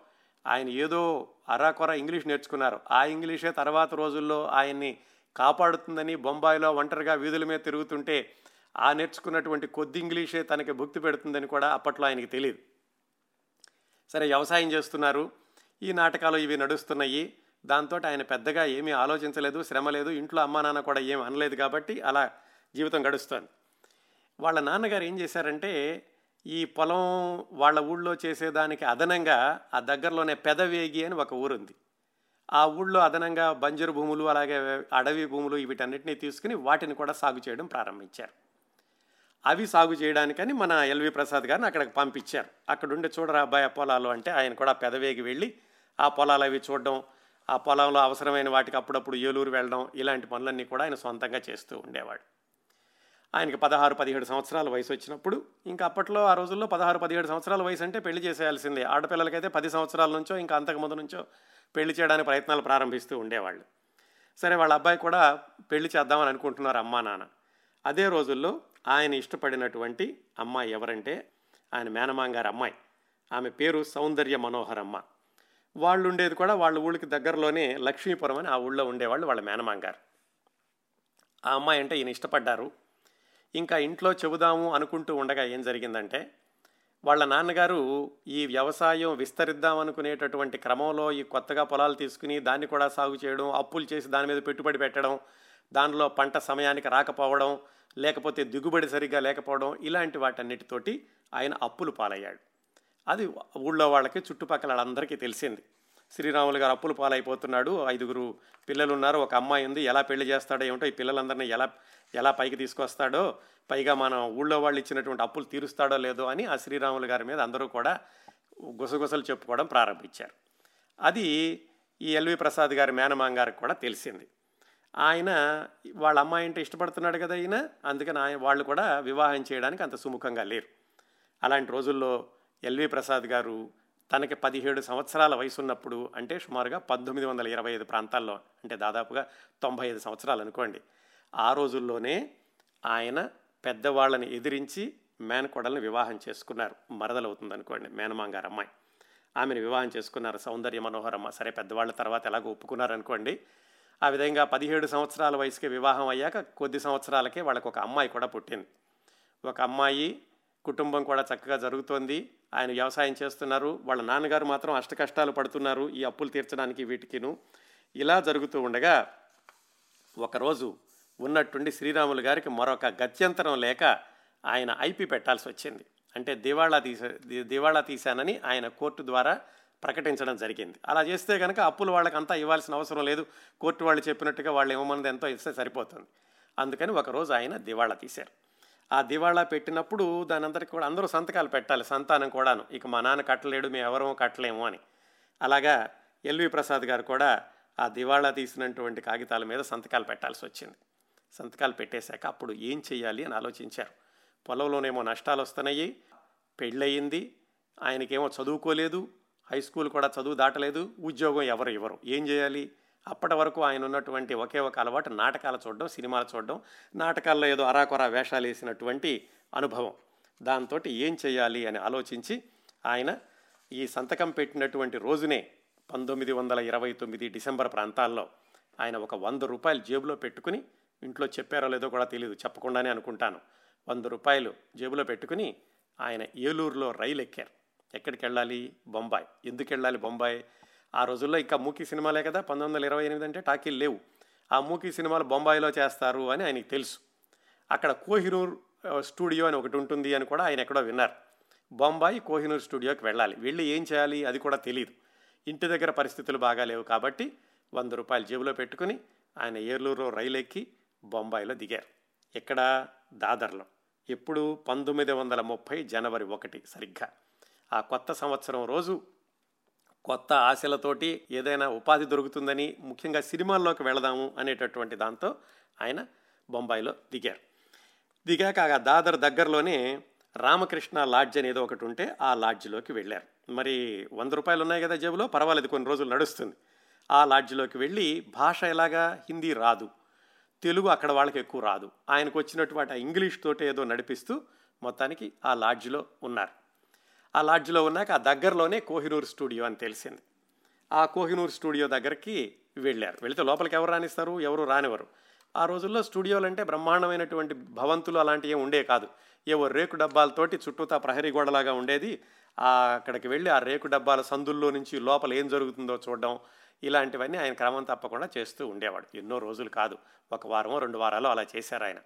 ఆయన ఏదో అరాకొర ఇంగ్లీష్ నేర్చుకున్నారు. ఆ ఇంగ్లీషే తర్వాత రోజుల్లో ఆయన్ని కాపాడుతుందని బొంబాయిలో ఒంటరిగా వీధుల మీద తిరుగుతుంటే ఆ నేర్చుకున్నటువంటి కొద్ది ఇంగ్లీషే తనకి భుక్తి పెడుతుందని కూడా అప్పట్లో ఆయనకి తెలియదు సరే వ్యవసాయం చేస్తున్నారు. ఈ నాటకాలు ఇవి నడుస్తున్నాయి. దాంతో ఆయన పెద్దగా ఏమీ ఆలోచించలేదు శ్రమ లేదు ఇంట్లో అమ్మా నాన్న కూడా ఏమి అనలేదు కాబట్టి అలా జీవితం గడుస్తుంది. వాళ్ళ నాన్నగారు ఏం చేశారంటే ఈ పొలం వాళ్ళ ఊళ్ళో చేసేదానికి అదనంగా ఆ దగ్గరలోనే పెదవేగి అని ఒక ఊరుంది. ఆ ఊళ్ళో అదనంగా బంజరు భూములు అలాగే అడవి భూములు వీటన్నిటిని తీసుకుని వాటిని కూడా సాగు చేయడం ప్రారంభించారు. అవి సాగు చేయడానికని మన ఎల్వి ప్రసాద్ గారిని అక్కడికి పంపించారు. అక్కడుండి చూడరా అబ్బాయి పొలాలు అంటే ఆయన కూడా పెదవేగి వెళ్ళి ఆ పొలాలు అవి చూడడం ఆ పొలంలో అవసరమైన వాటికి అప్పుడప్పుడు ఏలూరు వెళ్ళడం ఇలాంటి పనులన్నీ కూడా ఆయన సొంతంగా చేస్తూ ఉండేవాడు. ఆయనకి పదహారు పదిహేడు సంవత్సరాల వయసు వచ్చినప్పుడు ఇంకా అప్పట్లో ఆ రోజుల్లో పదహారు పదిహేడు సంవత్సరాల వయసు అంటే పెళ్ళి చేసేయాల్సిందే. ఆడపిల్లలకైతే పది సంవత్సరాల నుంచో ఇంకా అంతకుముందు నుంచో పెళ్ళి చేయడానికి ప్రయత్నాలు ప్రారంభిస్తూ ఉండేవాళ్ళు. సరే వాళ్ళ అబ్బాయి కూడా పెళ్ళి చేద్దామని అనుకుంటున్నారు అమ్మా నాన్న. అదే రోజుల్లో ఆయన ఇష్టపడినటువంటి అమ్మాయి ఎవరంటే ఆయన మేనమాంగారు అమ్మాయి. ఆమె పేరు సౌందర్య మనోహరమ్మ. వాళ్ళు ఉండేది కూడా వాళ్ళ ఊళ్ళకి దగ్గరలోనే లక్ష్మీపురం అని ఆ ఊళ్ళో ఉండేవాళ్ళు వాళ్ళ మేనమాంగారు ఆ అమ్మాయి అంటే ఈయన ఇష్టపడ్డారు. ఇంకా ఇంట్లో చెబుదాము అనుకుంటూ ఉండగా ఏం జరిగిందంటే వాళ్ళ నాన్నగారు ఈ వ్యవసాయం విస్తరిద్దాం అనుకునేటటువంటి క్రమంలో ఈ కొత్తగా పొలాలు తీసుకుని దాన్ని కూడా సాగు చేయడం అప్పులు చేసి దాని మీద పెట్టుబడి పెట్టడం దానిలో పంట సమయానికి రాకపోవడం లేకపోతే దిగుబడి సరిగ్గా లేకపోవడం ఇలాంటి వాటన్నిటితోటి ఆయన అప్పులు పాలయ్యాడు. అది ఊళ్ళో వాళ్ళకి చుట్టుపక్కల వాళ్ళందరికీ తెలిసింది. శ్రీరాములు గారు అప్పులు పాలైపోతున్నాడు. ఐదుగురు పిల్లలు ఉన్నారు. ఒక అమ్మాయి ఉంది. ఎలా పెళ్ళి చేస్తాడో ఏమిటో ఈ పిల్లలందరినీ ఎలా ఎలా పైకి తీసుకొస్తాడో పైగా మనం ఊళ్ళో వాళ్ళు ఇచ్చినటువంటి అప్పులు తీరుస్తాడో లేదో అని ఆ శ్రీరాములు గారి మీద అందరూ కూడా గుసగుసలు చెప్పుకోవడం ప్రారంభించారు. అది ఈ ఎల్వి ప్రసాద్ గారి మేనమాంగ్ గారికి కూడా తెలిసింది. ఆయన వాళ్ళ అమ్మాయి అంటే ఇష్టపడుతున్నాడు కదా ఈయన? అందుకని ఆయన వాళ్ళు కూడా వివాహం చేయడానికి అంత సుముఖంగా లేరు. అలాంటి రోజుల్లో ఎల్వి ప్రసాద్ గారు తనకి పదిహేడు సంవత్సరాల వయసు ఉన్నప్పుడు అంటే సుమారుగా పంతొమ్మిది వందల ఇరవై ఐదు ప్రాంతాల్లో అంటే దాదాపుగా తొంభై ఐదు సంవత్సరాలు అనుకోండి. ఆ రోజుల్లోనే ఆయన పెద్దవాళ్ళని ఎదిరించి మేనకోడల్ని వివాహం చేసుకున్నారు. మరదలవుతుంది అనుకోండి మేనమాంగారు అమ్మాయి. ఆమెను వివాహం చేసుకున్నారు సౌందర్య మనోహరమ్మ. సరే పెద్దవాళ్ళ తర్వాత ఎలాగో ఒప్పుకున్నారు అనుకోండి ఆ విధంగా పదిహేడు సంవత్సరాల వయసుకి వివాహం అయ్యాక కొద్ది సంవత్సరాలకే వాళ్ళకు ఒక అమ్మాయి కూడా పుట్టింది. ఒక అమ్మాయి కుటుంబం కూడా చక్కగా జరుగుతోంది. ఆయన వ్యవసాయం చేస్తున్నారు. వాళ్ళ నాన్నగారు మాత్రం అష్ట కష్టాలు పడుతున్నారు ఈ అప్పులు తీర్చడానికి వీటికిను. ఇలా జరుగుతూ ఉండగా ఒకరోజు ఉన్నట్టుండి శ్రీరాములు గారికి మరొక గత్యంతరం లేక ఆయన ఐపీ పెట్టాల్సి వచ్చింది. అంటే దివాళా తీసా దివాళా తీశానని ఆయన కోర్టు ద్వారా ప్రకటించడం జరిగింది. అలా చేస్తే కనుక అప్పులు వాళ్ళకంతా ఇవ్వాల్సిన అవసరం లేదు. కోర్టు వాళ్ళు చెప్పినట్టుగా వాళ్ళు ఇవ్వమన్నది ఎంతో ఇస్తే సరిపోతుంది. అందుకని ఒకరోజు ఆయన దివాళా తీశారు. ఆ దివాళా పెట్టినప్పుడు దాని అందరికి కూడా అందరూ సంతకాలు పెట్టాలి. సంతానం కూడాను. ఇక మా నాన్న కట్టలేడు మేము ఎవరూ కట్టలేము అని. అలాగా ఎల్వి ప్రసాద్ గారు కూడా ఆ దివాళా తీసినటువంటి కాగితాల మీద సంతకాలు పెట్టాల్సి వచ్చింది. సంతకాలు పెట్టేశాక అప్పుడు ఏం చేయాలి అని ఆలోచించారు. పొలంలోనేమో నష్టాలు వస్తున్నాయి పెళ్ళయింది ఆయనకేమో చదువుకోలేదు హై స్కూల్ కూడా చదువు దాటలేదు ఉద్యోగం ఎవరు ఇవ్వరు. ఏం చేయాలి? అప్పటి వరకు ఆయన ఉన్నటువంటి ఒకే ఒక అలవాటు నాటకాలు చూడడం సినిమాలు చూడడం. నాటకాల్లో ఏదో అరాకొరా వేషాలు వేసినటువంటి అనుభవం. దాంతో ఏం చేయాలి అని ఆలోచించి ఆయన ఈ సంతకం పెట్టినటువంటి రోజునే పంతొమ్మిది వందల ఇరవై తొమ్మిది డిసెంబర్ ప్రాంతాల్లో ఆయన ఒక వంద రూపాయలు జేబులో పెట్టుకుని ఇంట్లో చెప్పారో లేదో కూడా తెలియదు చెప్పకుండానే అనుకుంటాను. వంద రూపాయలు జేబులో పెట్టుకుని ఆయన ఏలూరులో రైలు ఎక్కారు ఎక్కడికి వెళ్ళాలి బొంబాయి. ఎందుకు వెళ్ళాలి బొంబాయి? ఆ రోజుల్లో ఇంకా మూకీ సినిమాలే కదా పంతొమ్మిది వందల ఇరవై ఎనిమిది అంటే టాకీలు లేవు. ఆ మూకీ సినిమాలు బొంబాయిలో చేస్తారు అని ఆయనకి తెలుసు. అక్కడ కోహినూర్ స్టూడియో అని ఒకటి ఉంటుంది అని కూడా ఆయన ఎక్కడో విన్నారు. బొంబాయి కోహినూర్ స్టూడియోకి వెళ్ళాలి. వెళ్ళి ఏం చేయాలి అది కూడా తెలియదు ఇంటి దగ్గర పరిస్థితులు బాగా లేవు కాబట్టి వంద రూపాయలు జేబులో పెట్టుకుని ఆయన ఏలూరులో రైలు ఎక్కి బొంబాయిలో దిగారు. ఇక్కడ దాదర్లో. ఎప్పుడు? పంతొమ్మిది వందల ముప్పై జనవరి ఒకటి సరిగ్గా. ఆ కొత్త సంవత్సరం రోజు కొత్త ఆశలతోటి ఏదైనా ఉపాధి దొరుకుతుందని ముఖ్యంగా సినిమాల్లోకి వెళదాము అనేటటువంటి దాంతో ఆయన బొంబాయిలో దిగారు. దిగాక ఆ దాదర్ దగ్గరలోనే రామకృష్ణ లాడ్జ్ అనేది ఒకటి ఉంటే ఆ లాడ్జ్లోకి వెళ్ళారు. మరి వంద రూపాయలు ఉన్నాయి కదా జేబులో? పర్వాలేదు కొన్ని రోజులు నడుస్తుంది. ఆ లాడ్జ్లోకి వెళ్ళి భాష ఎలాగా? హిందీ రాదు. తెలుగు అక్కడ వాళ్ళకి ఎక్కువ రాదు. ఆయనకు వచ్చినటువంటి ఆ ఇంగ్లీష్ తోటి ఏదో నడిపిస్తూ మొత్తానికి ఆ లాడ్జ్లో ఉన్నారు. ఆ లాడ్జ్లో ఉన్నాక ఆ దగ్గరలోనే కోహినూర్ స్టూడియో అని తెలిసింది. ఆ కోహినూర్ స్టూడియో దగ్గరికి వెళ్ళారు. వెళితే లోపలికి ఎవరు రానిస్తారు? ఎవరు రానివ్వరు. ఆ రోజుల్లో స్టూడియోలు అంటే బ్రహ్మాండమైనటువంటి భవంతులు అలాంటివి ఏమి ఉండే కాదు. ఏవో రేకు డబ్బాలతోటి చుట్టూతా ప్రహరీ గోడలాగా ఉండేది. అక్కడికి వెళ్ళి ఆ రేకు డబ్బాల సందుల్లో నుంచి లోపల ఏం జరుగుతుందో చూడడం ఇలాంటివన్నీ ఆయన క్రమం తప్పకుండా చేస్తూ ఉండేవాడు. ఎన్నో రోజులు కాదు. ఒక వారమో రెండు వారాలు అలా చేశారు ఆయన.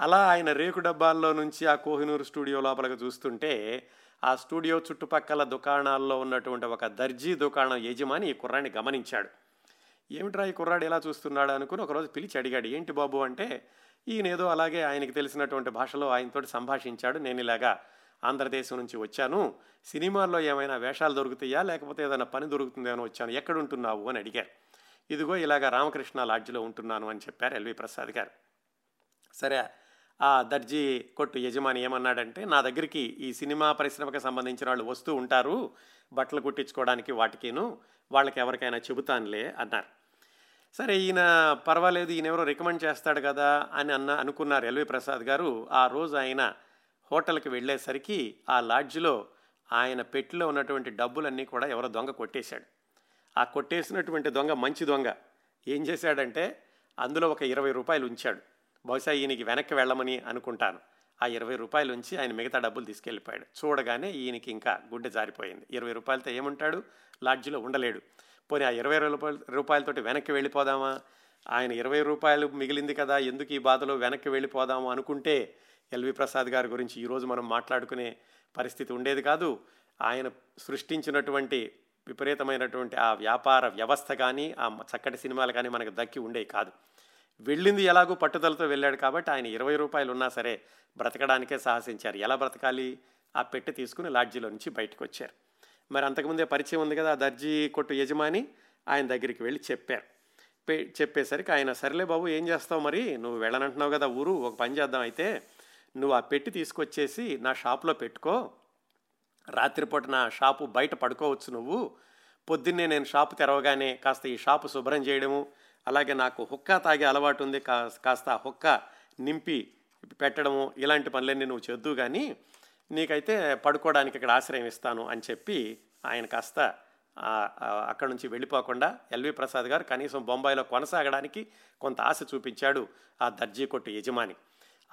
అలా ఆయన రేకు డబ్బాల్లో నుంచి ఆ కోహినూరు స్టూడియో లోపలికి చూస్తుంటే ఆ స్టూడియో చుట్టుపక్కల దుకాణాల్లో ఉన్నటువంటి ఒక దర్జీ దుకాణం యజమాని ఈ కుర్రాన్ని గమనించాడు. ఏమిట్రా ఈ కుర్రాడు ఎలా చూస్తున్నాడు? అనుకుని ఒకరోజు పిలిచి అడిగాడు. ఏంటి బాబు అంటే ఈయన ఏదో అలాగే ఆయనకి తెలిసినటువంటి భాషలో ఆయనతోటి సంభాషించాడు. నేను ఇలాగా ఆంధ్రదేశం నుంచి వచ్చాను. సినిమాల్లో ఏమైనా వేషాలు దొరుకుతాయా? లేకపోతే ఏదైనా పని దొరుకుతుందేమో వచ్చాను. ఎక్కడుంటున్నావు? అని అడిగారు. ఇదిగో ఇలాగ రామకృష్ణ లాడ్జిలో ఉంటున్నాను అని చెప్పారు ఎల్వి ప్రసాద్ గారు. సరే ఆ దర్జీ కొట్టు యజమాని ఏమన్నాడంటే నా దగ్గరికి ఈ సినిమా పరిశ్రమకు సంబంధించిన వాళ్ళు వస్తూ ఉంటారు బట్టలు కుట్టించుకోవడానికి వాటికిను వాళ్ళకి ఎవరికైనా చెబుతానులే అన్నారు. సరే ఈయన పర్వాలేదు ఈయన ఎవరో రికమెండ్ చేస్తాడు కదా అని అన్న అనుకున్నారు ఎల్వి ప్రసాద్ గారు. ఆ రోజు ఆయన హోటల్కి వెళ్ళేసరికి ఆ లాడ్జ్లో ఆయన పెట్టిలో ఉన్నటువంటి డబ్బులన్నీ కూడా ఎవరో దొంగ కొట్టేశాడు. ఆ కొట్టేసినటువంటి దొంగ మంచి దొంగ. ఏం చేశాడంటే అందులో ఒక ఇరవై రూపాయలు ఉంచాడు. బహుశా ఈయనకి వెనక్కి వెళ్ళమని అనుకుంటాను. ఆ ఇరవై రూపాయలు ఉంచి ఆయన మిగతా డబ్బులు తీసుకెళ్ళిపోయాడు. చూడగానే ఈయనకి ఇంకా గుడ్డ జారిపోయింది. ఇరవై రూపాయలతో ఏముంటాడు? లాడ్జిలో ఉండలేడు. పోనీ ఆ ఇరవై రూపాయలు రూపాయలతోటి వెనక్కి వెళ్ళిపోదామా? ఆయన ఇరవై రూపాయలు మిగిలింది కదా ఎందుకు ఈ బాధలో వెనక్కి వెళ్ళిపోదాము అనుకుంటే ఎల్వి ప్రసాద్ గారి గురించి ఈరోజు మనం మాట్లాడుకునే పరిస్థితి ఉండేది కాదు. ఆయన సృష్టించినటువంటి విపరీతమైనటువంటి ఆ వ్యాపార వ్యవస్థ కానీ ఆ చక్కటి సినిమాలు కానీ మనకు దక్కి ఉండేవి కాదు. వెళ్ళింది ఎలాగో పట్టుదలతో వెళ్ళాడు కాబట్టి ఆయన ఇరవై రూపాయలు ఉన్నా సరే బ్రతకడానికే సాహసించారు. ఎలా బ్రతకాలి? ఆ పెట్టె తీసుకుని లాడ్జీలో నుంచి బయటకు వచ్చారు. మరి అంతకుముందే పరిచయం ఉంది కదా ఆ దర్జీ కొట్టు యజమాని ఆయన దగ్గరికి వెళ్ళి చెప్పారు. చెప్పేసరికి ఆయన సర్లే బాబు ఏం చేస్తావు మరి? నువ్వు వెళ్ళనంటున్నావు కదా ఊరు ఒక పని చేద్దాం అయితే నువ్వు ఆ పెట్టి తీసుకొచ్చేసి నా షాప్లో పెట్టుకో. రాత్రిపూట నా షాపు బయట పడుకోవచ్చు నువ్వు. పొద్దున్నే నేను షాపు తెరవగానే కాస్త ఈ షాపు శుభ్రం చేయడము అలాగే నాకు హుక్కా తాగే అలవాటు ఉంది. కాస్త హుక్క నింపి పెట్టడము ఇలాంటి పనులన్నీ నువ్వు చేద్దు కానీ నీకైతే పడుకోవడానికి ఇక్కడ ఆశ్రయం ఇస్తాను అని చెప్పి ఆయన కాస్త అక్కడ నుంచి వెళ్ళిపోకుండా ఎల్వి ప్రసాద్ గారు కనీసం బొంబాయిలో కొనసాగడానికి కొంత ఆశ చూపించాడు ఆ దర్జీ కొట్టు యజమాని.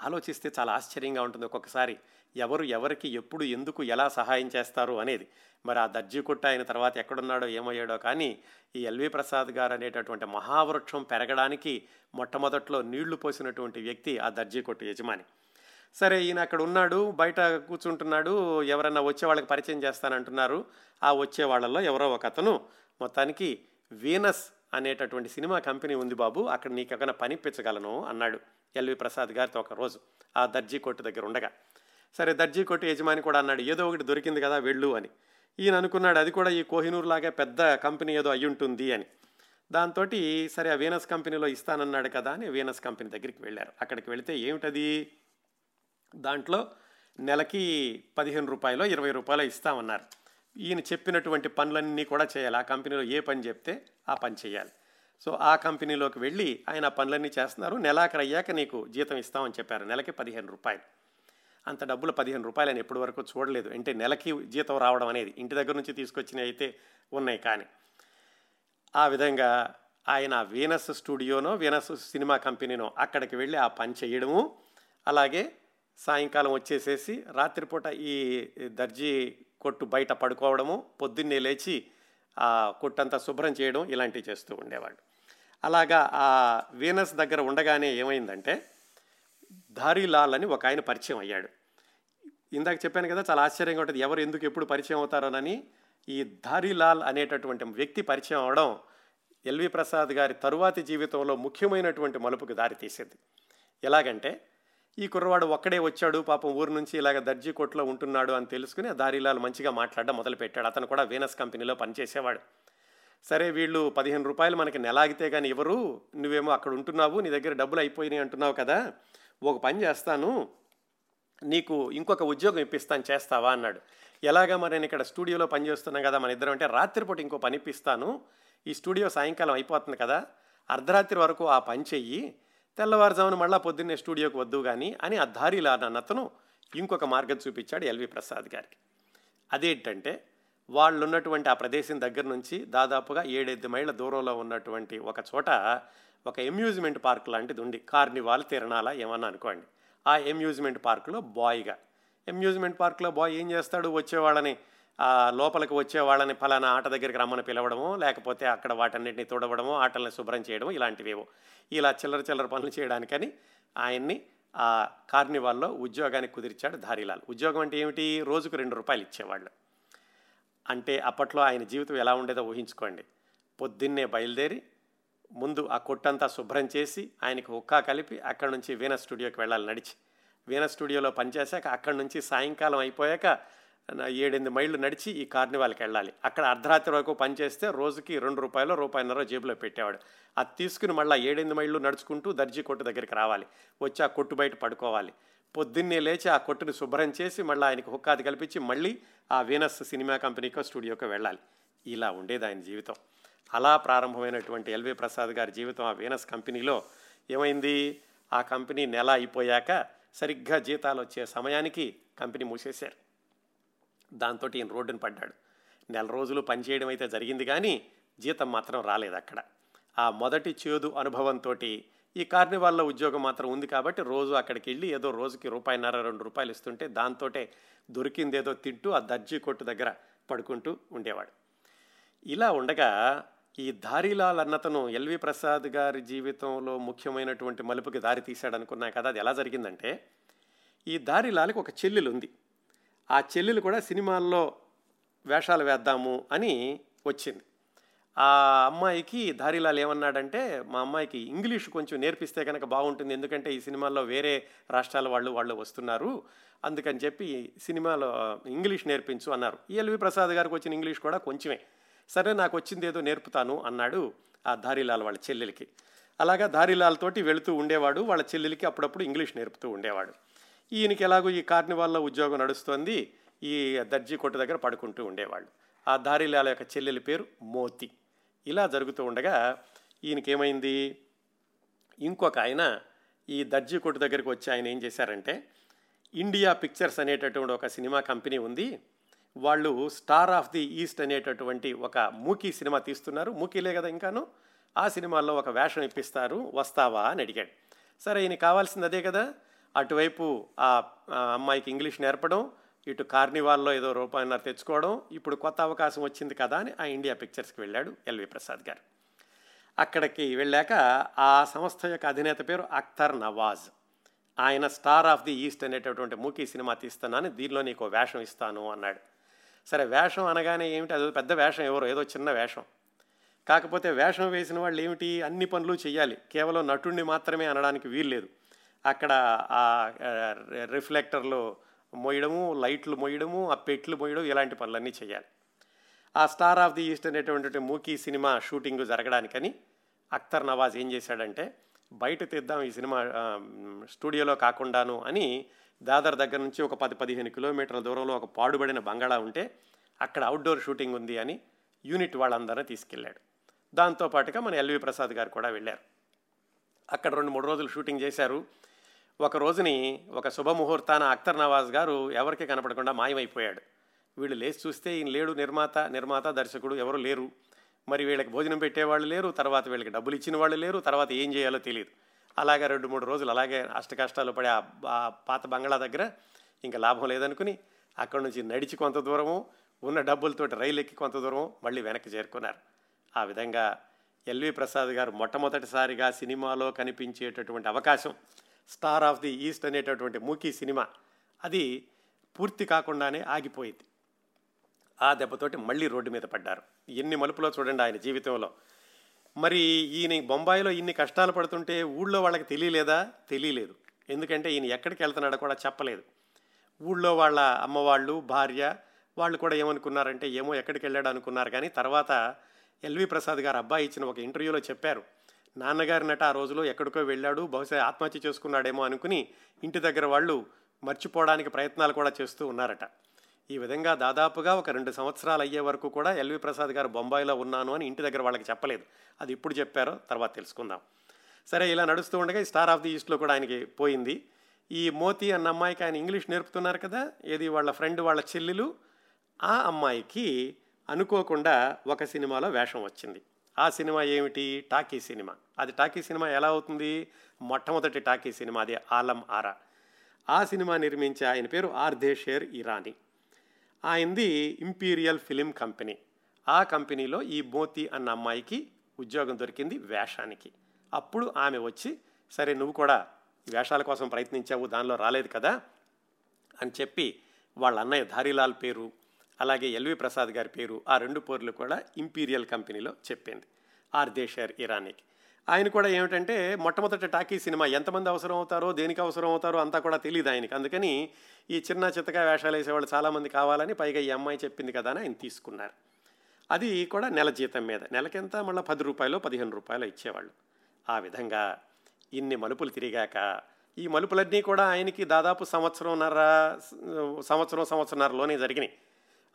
ఆలోచిస్తే చాలా ఆశ్చర్యంగా ఉంటుంది ఒక్కొక్కసారి. ఎవరు ఎవరికి ఎప్పుడు ఎందుకు ఎలా సహాయం చేస్తారు అనేది. మరి ఆ దర్జీ కొట్ట అయిన తర్వాత ఎక్కడున్నాడో ఏమయ్యాడో కానీ ఈ ఎల్వి ప్రసాద్ గారు అనేటటువంటి మహావృక్షం పెరగడానికి మొట్టమొదట్లో నీళ్ళు పోసినటువంటి వ్యక్తి ఆ దర్జీ కొట్టు యజమాని. సరే ఈయన అక్కడ ఉన్నాడు బయట కూర్చుంటున్నాడు ఎవరన్నా వచ్చే వాళ్ళకి పరిచయం చేస్తానంటున్నారు. ఆ వచ్చే వాళ్ళల్లో ఎవరో ఒక అతను మొత్తానికి వీనస్ అనేటటువంటి సినిమా కంపెనీ ఉంది బాబు. అక్కడ నీకు ఏమైనా పనిపించగలను అన్నాడు ఎల్వి ప్రసాద్ గారితో ఒక రోజు. ఆ దర్జీ కొట్టు దగ్గర ఉండగా. సరే దర్జీ కొట్టు యజమాని కూడా అన్నాడు ఏదో ఒకటి దొరికింది కదా వెళ్ళు అని. ఈయన అనుకున్నాడు అది కూడా ఈ కోహినూర్ లాగా పెద్ద కంపెనీ ఏదో అయి ఉంటుంది అని. దాంతో సరే ఆ వీనస్ కంపెనీలో ఇస్తానన్నాడు కదా అని వీనస్ కంపెనీ దగ్గరికి వెళ్ళారు. అక్కడికి వెళితే ఏమిటది? దాంట్లో నెలకి పదిహేను రూపాయలు ఇరవై రూపాయలు ఇస్తామన్నారు. ఈయన చెప్పినటువంటి పనులన్నీ కూడా చేయాలి. ఆ కంపెనీలో ఏ పని చెప్తే ఆ పని చేయాలి. సో ఆ కంపెనీలోకి వెళ్ళి ఆయన ఆ పనులన్నీ చేస్తున్నారు. నెలాఖరు అయ్యాక నీకు జీతం ఇస్తామని చెప్పారు. నెలకి పదిహేను రూపాయలు. అంత డబ్బులు పదిహేను రూపాయలు అని ఎప్పటి వరకు చూడలేదు. అంటే నెలకి జీతం రావడం అనేది ఇంటి దగ్గర నుంచి తీసుకొచ్చినవి అయితే ఉన్నాయి కానీ. ఆ విధంగా ఆయన వీనస్ స్టూడియోనో వీనస్ సినిమా కంపెనీనో అక్కడికి వెళ్ళి ఆ పని చేయడము. అలాగే సాయంకాలం వచ్చేసేసి రాత్రిపూట ఈ దర్జీ కొట్టు బయట పడుకోవడము పొద్దున్నే లేచి ఆ కొట్టంతా శుభ్రం చేయడం ఇలాంటివి చేస్తూ ఉండేవాడు అలాగా ఆ వీనస్ దగ్గర ఉండగానే ఏమైందంటే ధారీలాల్ అని ఒక ఆయన పరిచయం అయ్యాడు. ఇందాక చెప్పాను కదా చాలా ఆశ్చర్యంగా ఉంటుంది ఎవరు ఎందుకు ఎప్పుడు పరిచయం అవుతారోనని ఈ ధారీలాల్ అనేటటువంటి వ్యక్తి పరిచయం అవడం ఎల్వి ప్రసాద్ గారి తరువాతి జీవితంలో ముఖ్యమైనటువంటి మలుపుకు దారితీసింది. ఎలాగంటే ఈ కుర్రవాడు ఒక్కడే వచ్చాడు పాపం ఊరు నుంచి ఇలాగ దర్జీ కొట్లో ఉంటున్నాడు అని తెలుసుకుని దారిలాలు మంచిగా మాట్లాడడం మొదలుపెట్టాడు. అతను కూడా వీనస్ కంపెనీలో పనిచేసేవాడు. సరే వీళ్ళు పదిహేను రూపాయలు మనకి నెలాగితే కానీ ఇవ్వరు నువ్వేమో అక్కడ ఉంటున్నావు నీ దగ్గర డబ్బులు అయిపోయినాయి అంటున్నావు కదా ఒక పని చేస్తాను నీకు ఇంకొక ఉద్యోగం ఇప్పిస్తాను చేస్తావా అన్నాడు. ఎలాగా మరి నేను ఇక్కడ స్టూడియోలో పనిచేస్తున్నాను కదా మన ఇద్దరం అంటే రాత్రిపూట ఇంకో పని ఇప్పిస్తాను. ఈ స్టూడియో సాయంకాలం అయిపోతుంది కదా అర్ధరాత్రి వరకు ఆ పని చెయ్యి. తెల్లవారుజామున మళ్ళా పొద్దున్నే స్టూడియోకి వద్దు కానీ అని ఆ దారిలా అతను ఇంకొక మార్గం చూపించాడు ఎల్వి ప్రసాద్ గారికి. అదేంటంటే వాళ్ళు ఉన్నటువంటి ఆ ప్రదేశం దగ్గర నుంచి దాదాపుగా ఏడెనిమిది మైళ్ళ దూరంలో ఉన్నటువంటి ఒక చోట ఒక అమ్యూజ్మెంట్ పార్క్ లాంటిది ఉంది. కార్నివాల్ తిరణాల ఏమన్నా అనుకోండి. ఆ అమ్యూజ్మెంట్ పార్కులో బాయ్గా అమ్యూజ్మెంట్ పార్క్లో బాయ్ ఏం చేస్తాడు? వచ్చేవాళ్ళని లోపలికి వచ్చే వాళ్ళని ఫలానా ఆట దగ్గరికి రమ్మని పిలవడము లేకపోతే అక్కడ వాటన్నిటిని తుడవడము ఆటలను శుభ్రం చేయడం ఇలాంటివేవో. ఇలా చిల్లర చిల్లర పనులు చేయడానికని ఆయన్ని ఆ కార్నివాల్లో ఉద్యోగానికి కుదిర్చాడు ధారీలాల్. ఉద్యోగం అంటే ఏమిటి? రోజుకు రెండు రూపాయలు ఇచ్చేవాళ్ళు. అంటే అప్పట్లో ఆయన జీవితం ఎలా ఉండేదో ఊహించుకోండి. పొద్దున్నే బయలుదేరి ముందు ఆ కొట్టంతా శుభ్రం చేసి ఆయనకి హుక్కా కలిపి అక్కడ నుంచి వీణ స్టూడియోకి వెళ్ళాలి నడిచి. వీణ స్టూడియోలో పనిచేశాక అక్కడి నుంచి సాయంకాలం అయిపోయాక ఏడెనిమిది మైళ్ళు నడిచి ఈ కార్నివాల్కి వెళ్ళాలి. అక్కడ అర్ధరాత్రి వరకు పనిచేస్తే రోజుకి రెండు రూపాయలు రూపాయిన్నర జేబులో పెట్టేవాడు. అది తీసుకుని మళ్ళీ ఏడెనిమిది మైళ్ళు నడుచుకుంటూ దర్జీ కొట్టు దగ్గరికి రావాలి. వచ్చి ఆ కొట్టు బయట పడుకోవాలి. పొద్దున్నే లేచి ఆ కొట్టుని శుభ్రం చేసి మళ్ళీ ఆయనకు హుక్కాది కల్పించి మళ్ళీ ఆ వీనస్ సినిమా కంపెనీకో స్టూడియోకో వెళ్ళాలి. ఇలా ఉండేది ఆయన జీవితం. అలా ప్రారంభమైనటువంటి ఎల్వి ప్రసాద్ గారి జీవితం ఆ వీనస్ కంపెనీలో. ఏమైంది? ఆ కంపెనీ నెల అయిపోయాక సరిగ్గా జీతాలు వచ్చే సమయానికి కంపెనీ మూసేశారు. దాంతో ఈయన రోడ్డును పడ్డాడు. నెల రోజులు పనిచేయడం అయితే జరిగింది కానీ జీతం మాత్రం రాలేదు అక్కడ. ఆ మొదటి చేదు అనుభవంతో ఈ కార్నివాల్లో ఉద్యోగం మాత్రం ఉంది కాబట్టి రోజు అక్కడికి వెళ్ళి ఏదో రోజుకి రూపాయిన్నర రెండు రూపాయలు ఇస్తుంటే దాంతోటే దొరికిందేదో తింటూ ఆ దర్జీ కొట్టు దగ్గర పడుకుంటూ ఉండేవాడు. ఇలా ఉండగా ఈ ధారీలాల్ అన్నతను ఎల్వి ప్రసాద్ గారి జీవితంలో ముఖ్యమైనటువంటి మలుపుకి దారి తీశాడనుకున్నా కదా అది ఎలా జరిగిందంటే ఈ దారిలాల్కి ఒక చెల్లెలు ఉంది ఆ చెల్లెలు కూడా సినిమాల్లో వేషాలు వేద్దాము అని వచ్చింది. ఆ అమ్మాయికి ధారీలాల్ ఏమన్నాడంటే మా అమ్మాయికి ఇంగ్లీష్ కొంచెం నేర్పిస్తే కనుక బాగుంటుంది. ఎందుకంటే ఈ సినిమాల్లో వేరే రాష్ట్రాల వాళ్ళు వాళ్ళు వస్తున్నారు. అందుకని చెప్పి సినిమాలో ఇంగ్లీష్ నేర్పించు అన్నారు. ఎల్వి ప్రసాద్ గారికి వచ్చిన ఇంగ్లీష్ కూడా కొంచెమే. సరే నాకు వచ్చింది ఏదో నేర్పుతాను అన్నాడు ఆ ధారీలాల్ వాళ్ళ చెల్లెలికి. అలాగా ధారీలాల్ తోటి వెళుతూ ఉండేవాడు. వాళ్ళ చెల్లెలికి అప్పుడప్పుడు ఇంగ్లీష్ నేర్పుతూ ఉండేవాడు. ఈయనకి ఎలాగో ఈ కార్నివాల్లో ఉద్యోగం నడుస్తోంది. ఈ దర్జీ కొట్టు దగ్గర పడుకుంటూ ఉండేవాళ్ళు. ఆ దారిలాల యొక్క చెల్లెలి పేరు మోతి. ఇలా జరుగుతూ ఉండగా ఈయనకేమైంది? ఇంకొక ఆయన ఈ దర్జీ కొట్టు దగ్గరికి వచ్చి ఆయన ఏం చేశారంటే ఇండియా పిక్చర్స్ అనేటటువంటి ఒక సినిమా కంపెనీ ఉంది. వాళ్ళు స్టార్ ఆఫ్ ది ఈస్ట్ అనేటటువంటి ఒక మూకీ సినిమా తీస్తున్నారు. మూకీలే కదా ఇంకాను. ఆ సినిమాల్లో ఒక వేషం ఇప్పిస్తారు. వస్తావా అని అడిగాడు. సరే ఈయన కావాల్సింది అదే కదా. అటువైపు ఆ అమ్మాయికి ఇంగ్లీష్ నేర్పడం ఇటు కార్నివాల్లో ఏదో రూపాయన్నర తెచ్చుకోవడం ఇప్పుడు కొత్త అవకాశం వచ్చింది కదా అని ఆ ఇండియా పిక్చర్స్కి వెళ్ళాడు ఎల్వి ప్రసాద్ గారు. అక్కడికి వెళ్ళాక ఆ సంస్థ యొక్క అధినేత పేరు అఖ్తర్ నవాజ్. ఆయన స్టార్ ఆఫ్ ది ఈస్ట్ అనేటటువంటి మూకీ సినిమా తీస్తున్నాను దీనిలో నీకు వేషం ఇస్తాను అన్నాడు. సరే వేషం అనగానే ఏమిటి? అదో పెద్ద వేషం ఎవరో ఏదో చిన్న వేషం. కాకపోతే వేషం వేసిన వాళ్ళు ఏమిటి? అన్ని పనులు చేయాలి కేవలం నటుడిని మాత్రమే అనడానికి వీల్లేదు. అక్కడ ఆ రిఫ్లెక్టర్లు మోయడము లైట్లు మోయడము ఆ పెట్లు మోయడం ఇలాంటి పనులన్నీ చేయాలి. ఆ స్టార్ ఆఫ్ ది ఈస్ట్ అనేటువంటి మూకీ సినిమా షూటింగ్ జరగడానికని అఖ్తర్ నవాజ్ ఏం చేశాడంటే బయట తీద్దాం ఈ సినిమా స్టూడియోలో కాకుండాను అని దాదర్ దగ్గర నుంచి ఒక పది పదిహేను కిలోమీటర్ల దూరంలో ఒక పాడుబడిన బంగాళా ఉంటే అక్కడ అవుట్డోర్ షూటింగ్ ఉంది అని యూనిట్ వాళ్ళందరినీ తీసుకెళ్ళాడు. దాంతోపాటుగా మన ఎల్వి ప్రసాద్ గారు కూడా వెళ్ళారు. అక్కడ రెండు మూడు రోజులు షూటింగ్ చేశారు. ఒక రోజుని ఒక శుభముహూర్తాన అఖ్తర్ నవాజ్ గారు ఎవరికి కనపడకుండా మాయమైపోయాడు. వీళ్ళు లేచి చూస్తే ఈయన లేడు నిర్మాత నిర్మాత దర్శకుడు ఎవరు లేరు. మరి వీళ్ళకి భోజనం పెట్టేవాళ్ళు లేరు తర్వాత వీళ్ళకి డబ్బులు ఇచ్చిన వాళ్ళు లేరు తర్వాత ఏం చేయాలో తెలియదు. అలాగే రెండు మూడు రోజులు అలాగే అష్ట కష్టాలు పడే ఆ పాత బంగ్లా దగ్గర ఇంకా లాభం లేదనుకుని అక్కడి నుంచి నడిచి కొంత దూరము ఉన్న డబ్బులతోటి రైలు ఎక్కి కొంత దూరం మళ్ళీ వెనక్కి చేరుకున్నారు. ఆ విధంగా ఎల్వి ప్రసాద్ గారు మొట్టమొదటిసారిగా సినిమాలో కనిపించేటటువంటి అవకాశం స్టార్ ఆఫ్ ది ఈస్ట్ అనేటటువంటి మూకీ సినిమా అది పూర్తి కాకుండానే ఆగిపోయింది. ఆ దెబ్బతోటి మళ్ళీ రోడ్డు మీద పడ్డారు. ఎన్ని మలుపులో చూడండి ఆయన జీవితంలో. మరి ఈయన బొంబాయిలో ఇన్ని కష్టాలు పడుతుంటే ఊళ్ళో వాళ్ళకి తెలియలేదా? తెలియలేదు. ఎందుకంటే ఈయన ఎక్కడికి వెళ్తున్నాడో కూడా చెప్పలేదు. ఊళ్ళో వాళ్ళ అమ్మవాళ్ళు భార్య వాళ్ళు కూడా ఏమనుకున్నారంటే ఏమో ఎక్కడికి వెళ్ళాడు అనుకున్నారు. కానీ తర్వాత ఎల్వి ప్రసాద్ గారు అబ్బాయి ఇచ్చిన ఒక ఇంటర్వ్యూలో చెప్పారు. నాన్నగారినట ఆ రోజులో ఎక్కడికో వెళ్ళాడు బహుశా ఆత్మహత్య చేసుకున్నాడేమో అనుకుని ఇంటి దగ్గర వాళ్ళు మర్చిపోవడానికి ప్రయత్నాలు కూడా చేస్తూ ఉన్నారట. ఈ విధంగా దాదాపుగా ఒక రెండు సంవత్సరాలు అయ్యే వరకు కూడా ఎల్వి ప్రసాద్ గారు బొంబాయిలో ఉన్నాను అని ఇంటి దగ్గర వాళ్ళకి చెప్పలేదు. అది ఇప్పుడు చెప్పారో తర్వాత తెలుసుకుందాం. సరే ఇలా నడుస్తూ ఉండగా ఈ స్టార్ ఆఫ్ ది ఈస్ట్లో కూడా ఆయనకి పోయింది. ఈ మోతి అన్న అమ్మాయికి ఆయన ఇంగ్లీష్ నేర్పుతున్నారు కదా ఏది వాళ్ళ ఫ్రెండ్ వాళ్ళ చెల్లెలు ఆ అమ్మాయికి అనుకోకుండా ఒక సినిమాలో వేషం వచ్చింది. ఆ సినిమా ఏమిటి? Talkie cinema. అది టాకీ సినిమా ఎలా అవుతుంది? మొట్టమొదటి టాకీ సినిమా అది ఆలం ఆరా. ఆ సినిమా నిర్మించే ఆయన పేరు ఆర్ధేషేర్ ఇరానీ. ఆయనది ఇంపీరియల్ ఫిలిం కంపెనీ. ఆ కంపెనీలో ఈ మోతి అన్న అమ్మాయికి ఉద్యోగం దొరికింది వేషానికి. అప్పుడు ఆమె వచ్చి సరే నువ్వు కూడా వేషాల కోసం ప్రయత్నించావు దానిలో రాలేదు కదా అని చెప్పి వాళ్ళ అన్నయ్య ధారీలాల్ పేరు అలాగే ఎల్వి ప్రసాద్ గారి పేరు ఆ రెండు పేర్లు కూడా ఇంపీరియల్ కంపెనీలో చెప్పింది. ఆర్ దేశర్ ఇరానీకి. ఆయన కూడా ఏమిటంటే మొట్టమొదటి టాకీ సినిమా ఎంతమంది అవసరం అవుతారో దేనికి అవసరం అవుతారో అంతా కూడా తెలియదు ఆయనకి. అందుకని ఈ చిన్న చిత్తగా వేషాలు వేసేవాళ్ళు చాలామంది కావాలని పైగా ఈ అమ్మాయి చెప్పింది కదా అని ఆయన తీసుకున్నారు. అది కూడా నెల జీతం మీద. నెలకెంత మళ్ళీ పది రూపాయలు పదిహేను రూపాయలు ఇచ్చేవాళ్ళు. ఆ విధంగా ఇన్ని మలుపులు తిరిగాక ఈ మలుపులన్నీ కూడా ఆయనకి దాదాపు సంవత్సరంన్నర సంవత్సరం సంవత్సరంన్నరలోనే జరిగినాయి.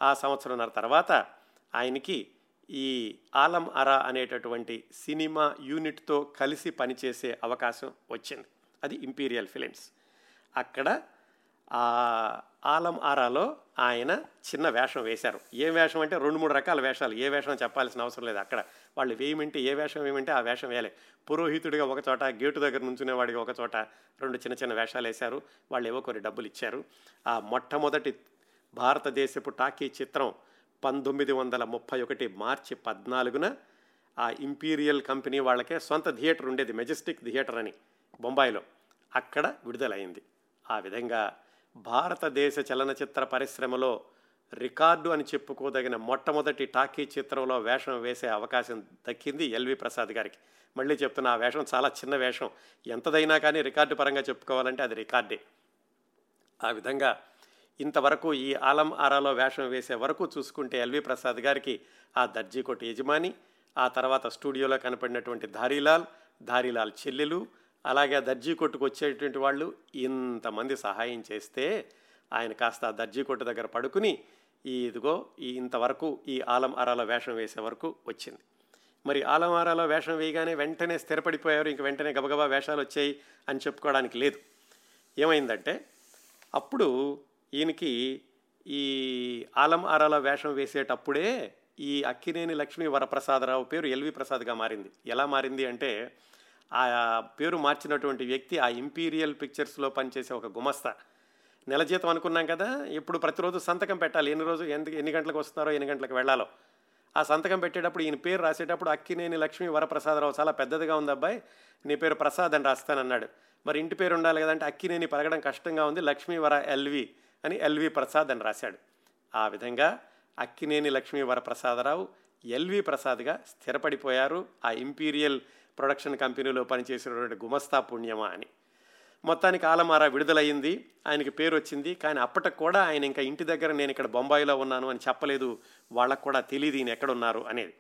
ఆ సంవత్సరంన్నర తర్వాత ఆయనకి ఈ ఆలం అరా అనేటటువంటి సినిమా యూనిట్తో కలిసి పనిచేసే అవకాశం వచ్చింది. అది ఇంపీరియల్ ఫిలిమ్స్. అక్కడ ఆ ఆలం ఆరాలో ఆయన చిన్న వేషం వేశారు. ఏ వేషం అంటే రెండు మూడు రకాల వేషాలు. ఏ వేషం చెప్పాల్సిన అవసరం లేదు అక్కడ. వాళ్ళు వేయమంటే ఏ వేషం వేయమంటే ఆ వేషం వేయలే. పురోహితుడిగా ఒక చోట గేటు దగ్గర నుంచునేవాడిగా ఒక చోట రెండు చిన్న చిన్న వేషాలు వేశారు. వాళ్ళు ఏవో కొన్ని డబ్బులు ఇచ్చారు. ఆ మొట్టమొదటి భారతదేశపు టాకీ చిత్రం పంతొమ్మిది వందల ముప్పై ఒకటి మార్చి పద్నాలుగున ఆ ఇంపీరియల్ కంపెనీ వాళ్ళకే సొంత థియేటర్ ఉండేది మెజెస్టిక్ థియేటర్ అని బొంబాయిలో. అక్కడ విడుదలైంది. ఆ విధంగా భారతదేశ చలనచిత్ర పరిశ్రమలో రికార్డు అని చెప్పుకోదగిన మొట్టమొదటి టాకీ చిత్రంలో వేషం వేసే అవకాశం దక్కింది ఎల్వి ప్రసాద్ గారికి. మళ్ళీ చెప్తున్నా ఆ వేషం చాలా చిన్న వేషం. ఎంతదైనా కానీ రికార్డు పరంగా చెప్పుకోవాలంటే అది రికార్డే. ఆ విధంగా ఇంతవరకు ఈ ఆలం ఆరాలో వేషం వేసే వరకు చూసుకుంటే ఎల్వి ప్రసాద్ గారికి ఆ దర్జీ కొట్టు యజమాని ఆ తర్వాత స్టూడియోలో కనపడినటువంటి ధారీలాల్ ధారీలాల్ చెల్లెలు అలాగే ఆ దర్జీ కొట్టుకు వచ్చేటువంటి వాళ్ళు ఇంతమంది సహాయం చేస్తే ఆయన కాస్త ఆ దర్జీ కొట్టు దగ్గర పడుకుని ఈ ఇదిగో ఈ ఇంతవరకు ఈ ఆలం ఆరాలో వేషం వేసే వరకు వచ్చింది. మరి ఆలం ఆరాలో వేషం వేయగానే వెంటనే స్థిరపడిపోయారు ఇంక వెంటనే గబగబా వేషాలు వచ్చాయి అని చెప్పుకోవడానికి లేదు. ఏమైందంటే అప్పుడు ఈయనకి ఈ ఆలం ఆరాల వేషం వేసేటప్పుడే ఈ అక్కినేని లక్ష్మీ వరప్రసాదరావు పేరు ఎల్వి ప్రసాద్గా మారింది. ఎలా మారింది అంటే ఆ పేరు మార్చినటువంటి వ్యక్తి ఆ ఇంపీరియల్ పిక్చర్స్లో పనిచేసే ఒక గుమస్తా. నెల జీతం అనుకున్నాం కదా ఇప్పుడు ప్రతిరోజు సంతకం పెట్టాలి. ఎన్ని రోజు ఎంత ఎన్ని గంటలకు వస్తున్నారో ఎన్ని గంటలకు వెళ్ళాలో. ఆ సంతకం పెట్టేటప్పుడు ఈయన పేరు రాసేటప్పుడు అక్కినేని లక్ష్మీ వరప్రసాదరావు చాలా పెద్దదిగా ఉంది అబ్బాయి. నీ పేరు ప్రసాద్ అని రాస్తానన్నాడు. మరి ఇంటి పేరు ఉండాలి కదంటే అక్కినేని పలకడం కష్టంగా ఉంది. లక్ష్మీ వర ఎల్వి అని ఎల్వి ప్రసాద్ అని రాశాడు. ఆ విధంగా అక్కినేని లక్ష్మీ వరప్రసాదరావు ఎల్వి ప్రసాద్గా స్థిరపడిపోయారు ఆ ఇంపీరియల్ ప్రొడక్షన్ కంపెనీలో పనిచేసినటువంటి గుమస్తా పుణ్యమా అని. మొత్తానికి ఆలమారా విడుదలయ్యింది ఆయనకి పేరు వచ్చింది కానీ అప్పటికి కూడా ఆయన ఇంకా ఇంటి దగ్గర నేను ఇక్కడ బొంబాయిలో ఉన్నాను అని చెప్పలేదు వాళ్ళకు కూడా తెలియదు ఈయన ఎక్కడున్నారు అనేది.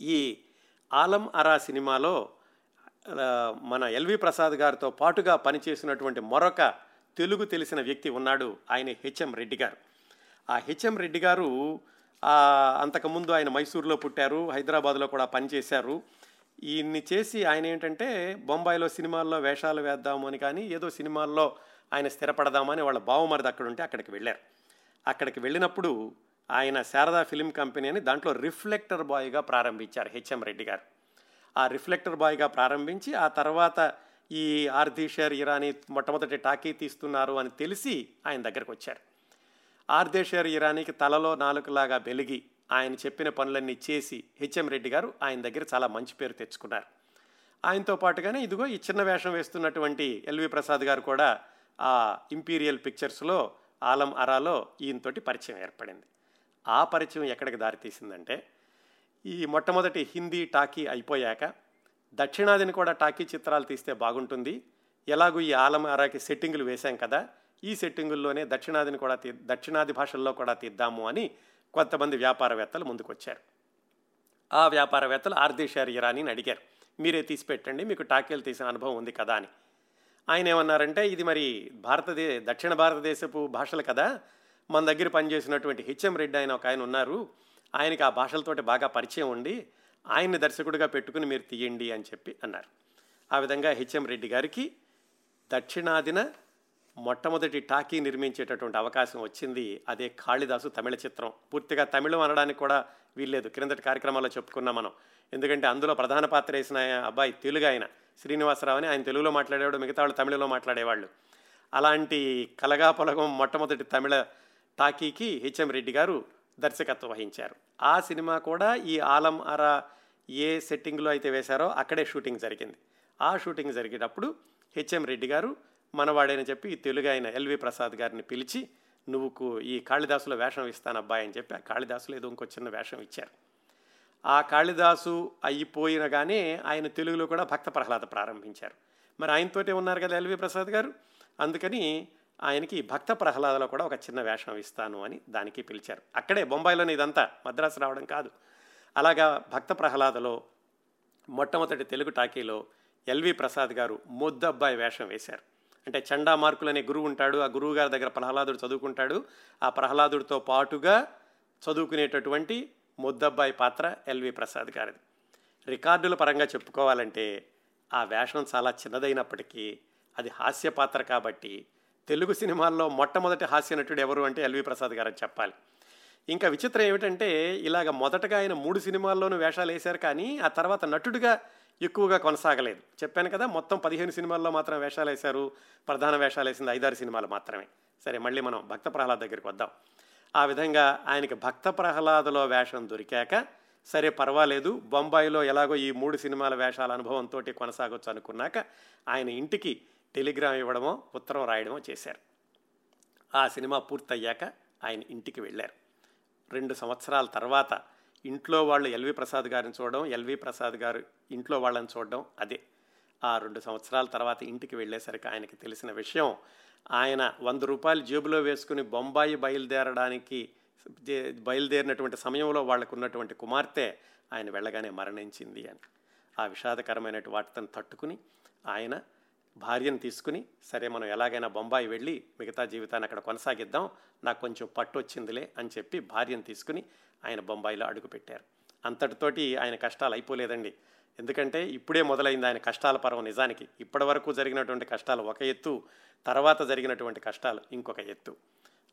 ఈ ఆలం అరా సినిమాలో మన ఎల్వి ప్రసాద్ గారితో పాటుగా పనిచేసినటువంటి మరొక తెలుగు తెలిసిన వ్యక్తి ఉన్నాడు ఆయన హెచ్ఎం రెడ్డి గారు. ఆ హెచ్ఎం రెడ్డి గారు అంతకుముందు ఆయన మైసూర్లో పుట్టారు హైదరాబాద్లో కూడా పనిచేశారు. ఈయన్ని చేసి ఆయన ఏంటంటే బొంబాయిలో సినిమాల్లో వేషాలు వేద్దాము అని కానీ ఏదో సినిమాల్లో ఆయన స్థిరపడదామని వాళ్ళ బావమరిది అక్కడ ఉంటే అక్కడికి వెళ్ళారు. అక్కడికి వెళ్ళినప్పుడు ఆయన శారదా ఫిలిం కంపెనీ అని దాంట్లో రిఫ్లెక్టర్ బాయ్గా ప్రారంభించారు హెచ్ఎం రెడ్డి గారు. ఆ రిఫ్లెక్టర్ బాయ్గా ప్రారంభించి ఆ తర్వాత ఈ ఆర్దీషర్ ఇరానీ మొట్టమొదటి టాకీ తీస్తున్నారు అని తెలిసి ఆయన దగ్గరకు వచ్చారు. ఆర్దేశర్ ఇరానీకి తలలో నాలుగులాగా వెలిగి ఆయన చెప్పిన పనులన్నీ చేసి హెచ్ఎం రెడ్డి గారు ఆయన దగ్గర చాలా మంచి పేరు తెచ్చుకున్నారు. ఆయనతో పాటుగానే ఇదిగో ఈ చిన్న వేషం వేస్తున్నటువంటి ఎల్వి ప్రసాద్ గారు కూడా ఆ ఇంపీరియల్ పిక్చర్స్లో ఆలం అరాలో ఈయనతోటి పరిచయం ఏర్పడింది. ఆ పరిచయం ఎక్కడికి దారితీసిందంటే ఈ మొట్టమొదటి హిందీ టాకీ అయిపోయాక దక్షిణాదిని కూడా టాకీ చిత్రాలు తీస్తే బాగుంటుంది. ఎలాగూ ఈ ఆలమారాకి సెట్టింగులు వేశాం కదా ఈ సెట్టింగుల్లోనే దక్షిణాదిని కూడా తీ దక్షిణాది భాషల్లో కూడా తీద్దాము అని కొంతమంది వ్యాపారవేత్తలు ముందుకొచ్చారు. ఆ వ్యాపారవేత్తలు ఆర్దేశారి ఇరానీని అడిగారు. మీరే తీసి పెట్టండి మీకు టాకీలు తీసిన అనుభవం ఉంది కదా అని. ఆయన ఏమన్నారంటే ఇది మరి భారతదే దక్షిణ భారతదేశపు భాషలు కదా మన దగ్గర పనిచేసినటువంటి హెచ్ఎం రెడ్డి ఆయన ఒక ఆయన ఉన్నారు. ఆయనకి ఆ భాషలతోటి బాగా పరిచయం ఉండి ఆయన్ని దర్శకుడిగా పెట్టుకుని మీరు తీయండి అని చెప్పి అన్నారు. ఆ విధంగా హెచ్ఎం రెడ్డి గారికి దక్షిణాదిన మొట్టమొదటి టాకీ నిర్మించేటటువంటి అవకాశం వచ్చింది. అదే కాళిదాసు తమిళ చిత్రం. పూర్తిగా తమిళం అనడానికి కూడా వీల్లేదు. క్రిందటి కార్యక్రమాల్లో చెప్పుకున్నాం మనం. ఎందుకంటే అందులో ప్రధాన పాత్ర వేసిన అబ్బాయి తెలుగు ఆయన శ్రీనివాసరావు అని ఆయన తెలుగులో మాట్లాడేవాడు మిగతా వాళ్ళు తమిళలో మాట్లాడేవాళ్ళు. అలాంటి కలగాపలగం మొట్టమొదటి తమిళ టాకీకి హెచ్ఎం రెడ్డి గారు దర్శకత్వం వహించారు. ఆ సినిమా కూడా ఈ ఆలం అరా ఏ సెట్టింగ్లో అయితే వేశారో అక్కడే షూటింగ్ జరిగింది. ఆ షూటింగ్ జరిగేటప్పుడు హెచ్ఎం రెడ్డి గారు మనవాడని చెప్పి తెలుగు ఆయన ఎల్వి ప్రసాద్ గారిని పిలిచి నువ్వుకు ఈ కాళిదాసులో వేషం ఇస్తాను అబ్బాయి అని చెప్పి ఆ కాళిదాసులో ఏదో ఇంకో చిన్న వేషం ఇచ్చారు. ఆ కాళిదాసు అయిపోయినగానే ఆయన తెలుగులో కూడా భక్త ప్రహ్లాద ప్రారంభించారు. మరి ఆయనతోటే ఉన్నారు కదా ఎల్వి ప్రసాద్ గారు? అందుకని ఆయనకి భక్త ప్రహ్లాదలో కూడా ఒక చిన్న వేషం ఇస్తాను అని దానికి పిలిచారు. అక్కడే బొంబాయిలోనే ఇదంతా మద్రాసు రావడం కాదు. అలాగా భక్త ప్రహ్లాదలో మొట్టమొదటి తెలుగు టాకీలో ఎల్వి ప్రసాద్ గారు ముద్దబ్బాయి వేషం వేశారు. అంటే చండా మార్కులు అనే గురువు ఉంటాడు ఆ గురువు గారి దగ్గర ప్రహ్లాదుడు చదువుకుంటాడు. ఆ ప్రహ్లాదుడితో పాటుగా చదువుకునేటటువంటి ముద్దబ్బాయి పాత్ర ఎల్వి ప్రసాద్ గారిది. రికార్డుల పరంగా చెప్పుకోవాలంటే ఆ వేషం చాలా చిన్నదైనప్పటికీ అది హాస్య పాత్ర కాబట్టి తెలుగు సినిమాల్లో మొట్టమొదటి హాస్య నటుడు ఎవరు అంటే ఎల్వి ప్రసాద్ గారు అని చెప్పాలి. ఇంకా విచిత్రం ఏమిటంటే ఇలాగ మొదటగా ఆయన మూడు సినిమాల్లోనూ వేషాలు వేశారు కానీ ఆ తర్వాత నటుడిగా ఎక్కువగా కొనసాగలేదు. చెప్పాను కదా మొత్తం పదిహేను సినిమాల్లో మాత్రం వేషాలు వేశారు. ప్రధాన వేషాలు వేసింది ఐదారు సినిమాలు మాత్రమే. సరే మళ్ళీ మనం భక్త ప్రహ్లాద్ దగ్గరికి వద్దాం. ఆ విధంగా ఆయనకి భక్త ప్రహ్లాదలో వేషం దొరికాక సరే పర్వాలేదు బొంబాయిలో ఎలాగో ఈ మూడు సినిమాల వేషాల అనుభవంతో కొనసాగొచ్చు అనుకున్నాక ఆయన ఇంటికి టెలిగ్రామ్ ఇవ్వడమో ఉత్తరం రాయడమో చేశారు. ఆ సినిమా పూర్తయ్యాక ఆయన ఇంటికి వెళ్ళారు. రెండు సంవత్సరాల తర్వాత ఇంట్లో వాళ్ళు ఎల్వి ప్రసాద్ గారిని చూడడం ఎల్వి ప్రసాద్ గారు ఇంట్లో వాళ్ళని చూడడం అదే. ఆ రెండు సంవత్సరాల తర్వాత ఇంటికి వెళ్ళేసరికి ఆయనకి తెలిసిన విషయం ఆయన వంద రూపాయలు జేబులో వేసుకుని బొంబాయి బయలుదేరడానికి బయలుదేరినటువంటి సమయంలో వాళ్ళకు ఉన్నటువంటి కుమార్తె ఆయన వెళ్ళగానే మరణించింది అని. ఆ విషాదకరమైన వార్తను తట్టుకుని ఆయన భార్యను తీసుకుని సరే మనం ఎలాగైనా బొంబాయి వెళ్ళి మిగతా జీవితాన్ని అక్కడ కొనసాగిద్దాం నాకు కొంచెం పట్టు వచ్చిందిలే అని చెప్పి భార్యను తీసుకుని ఆయన బొంబాయిలో అడుగుపెట్టారు అంతటితోటి ఆయన కష్టాలు అయిపోలేదండి. ఎందుకంటే ఇప్పుడే మొదలైంది ఆయన కష్టాల పర్వం నిజానికి. ఇప్పటి వరకు జరిగినటువంటి కష్టాలు ఒక ఎత్తు తర్వాత జరిగినటువంటి కష్టాలు ఇంకొక ఎత్తు.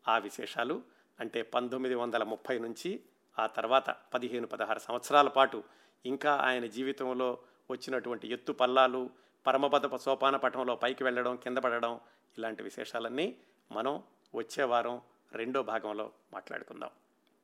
ఆ విశేషాలు అంటే పంతొమ్మిది వందల ముప్పై నుంచి ఆ తర్వాత పదిహేను పదహారు సంవత్సరాల పాటు ఇంకా ఆయన జీవితంలో వచ్చినటువంటి ఎత్తు పల్లాలు పరమపద సోపాన పటంలో పైకి వెళ్ళడం కింద పడడం ఇలాంటి విశేషాలన్నీ మనం వచ్చే వారం రెండో భాగంలో మాట్లాడుకుందాం.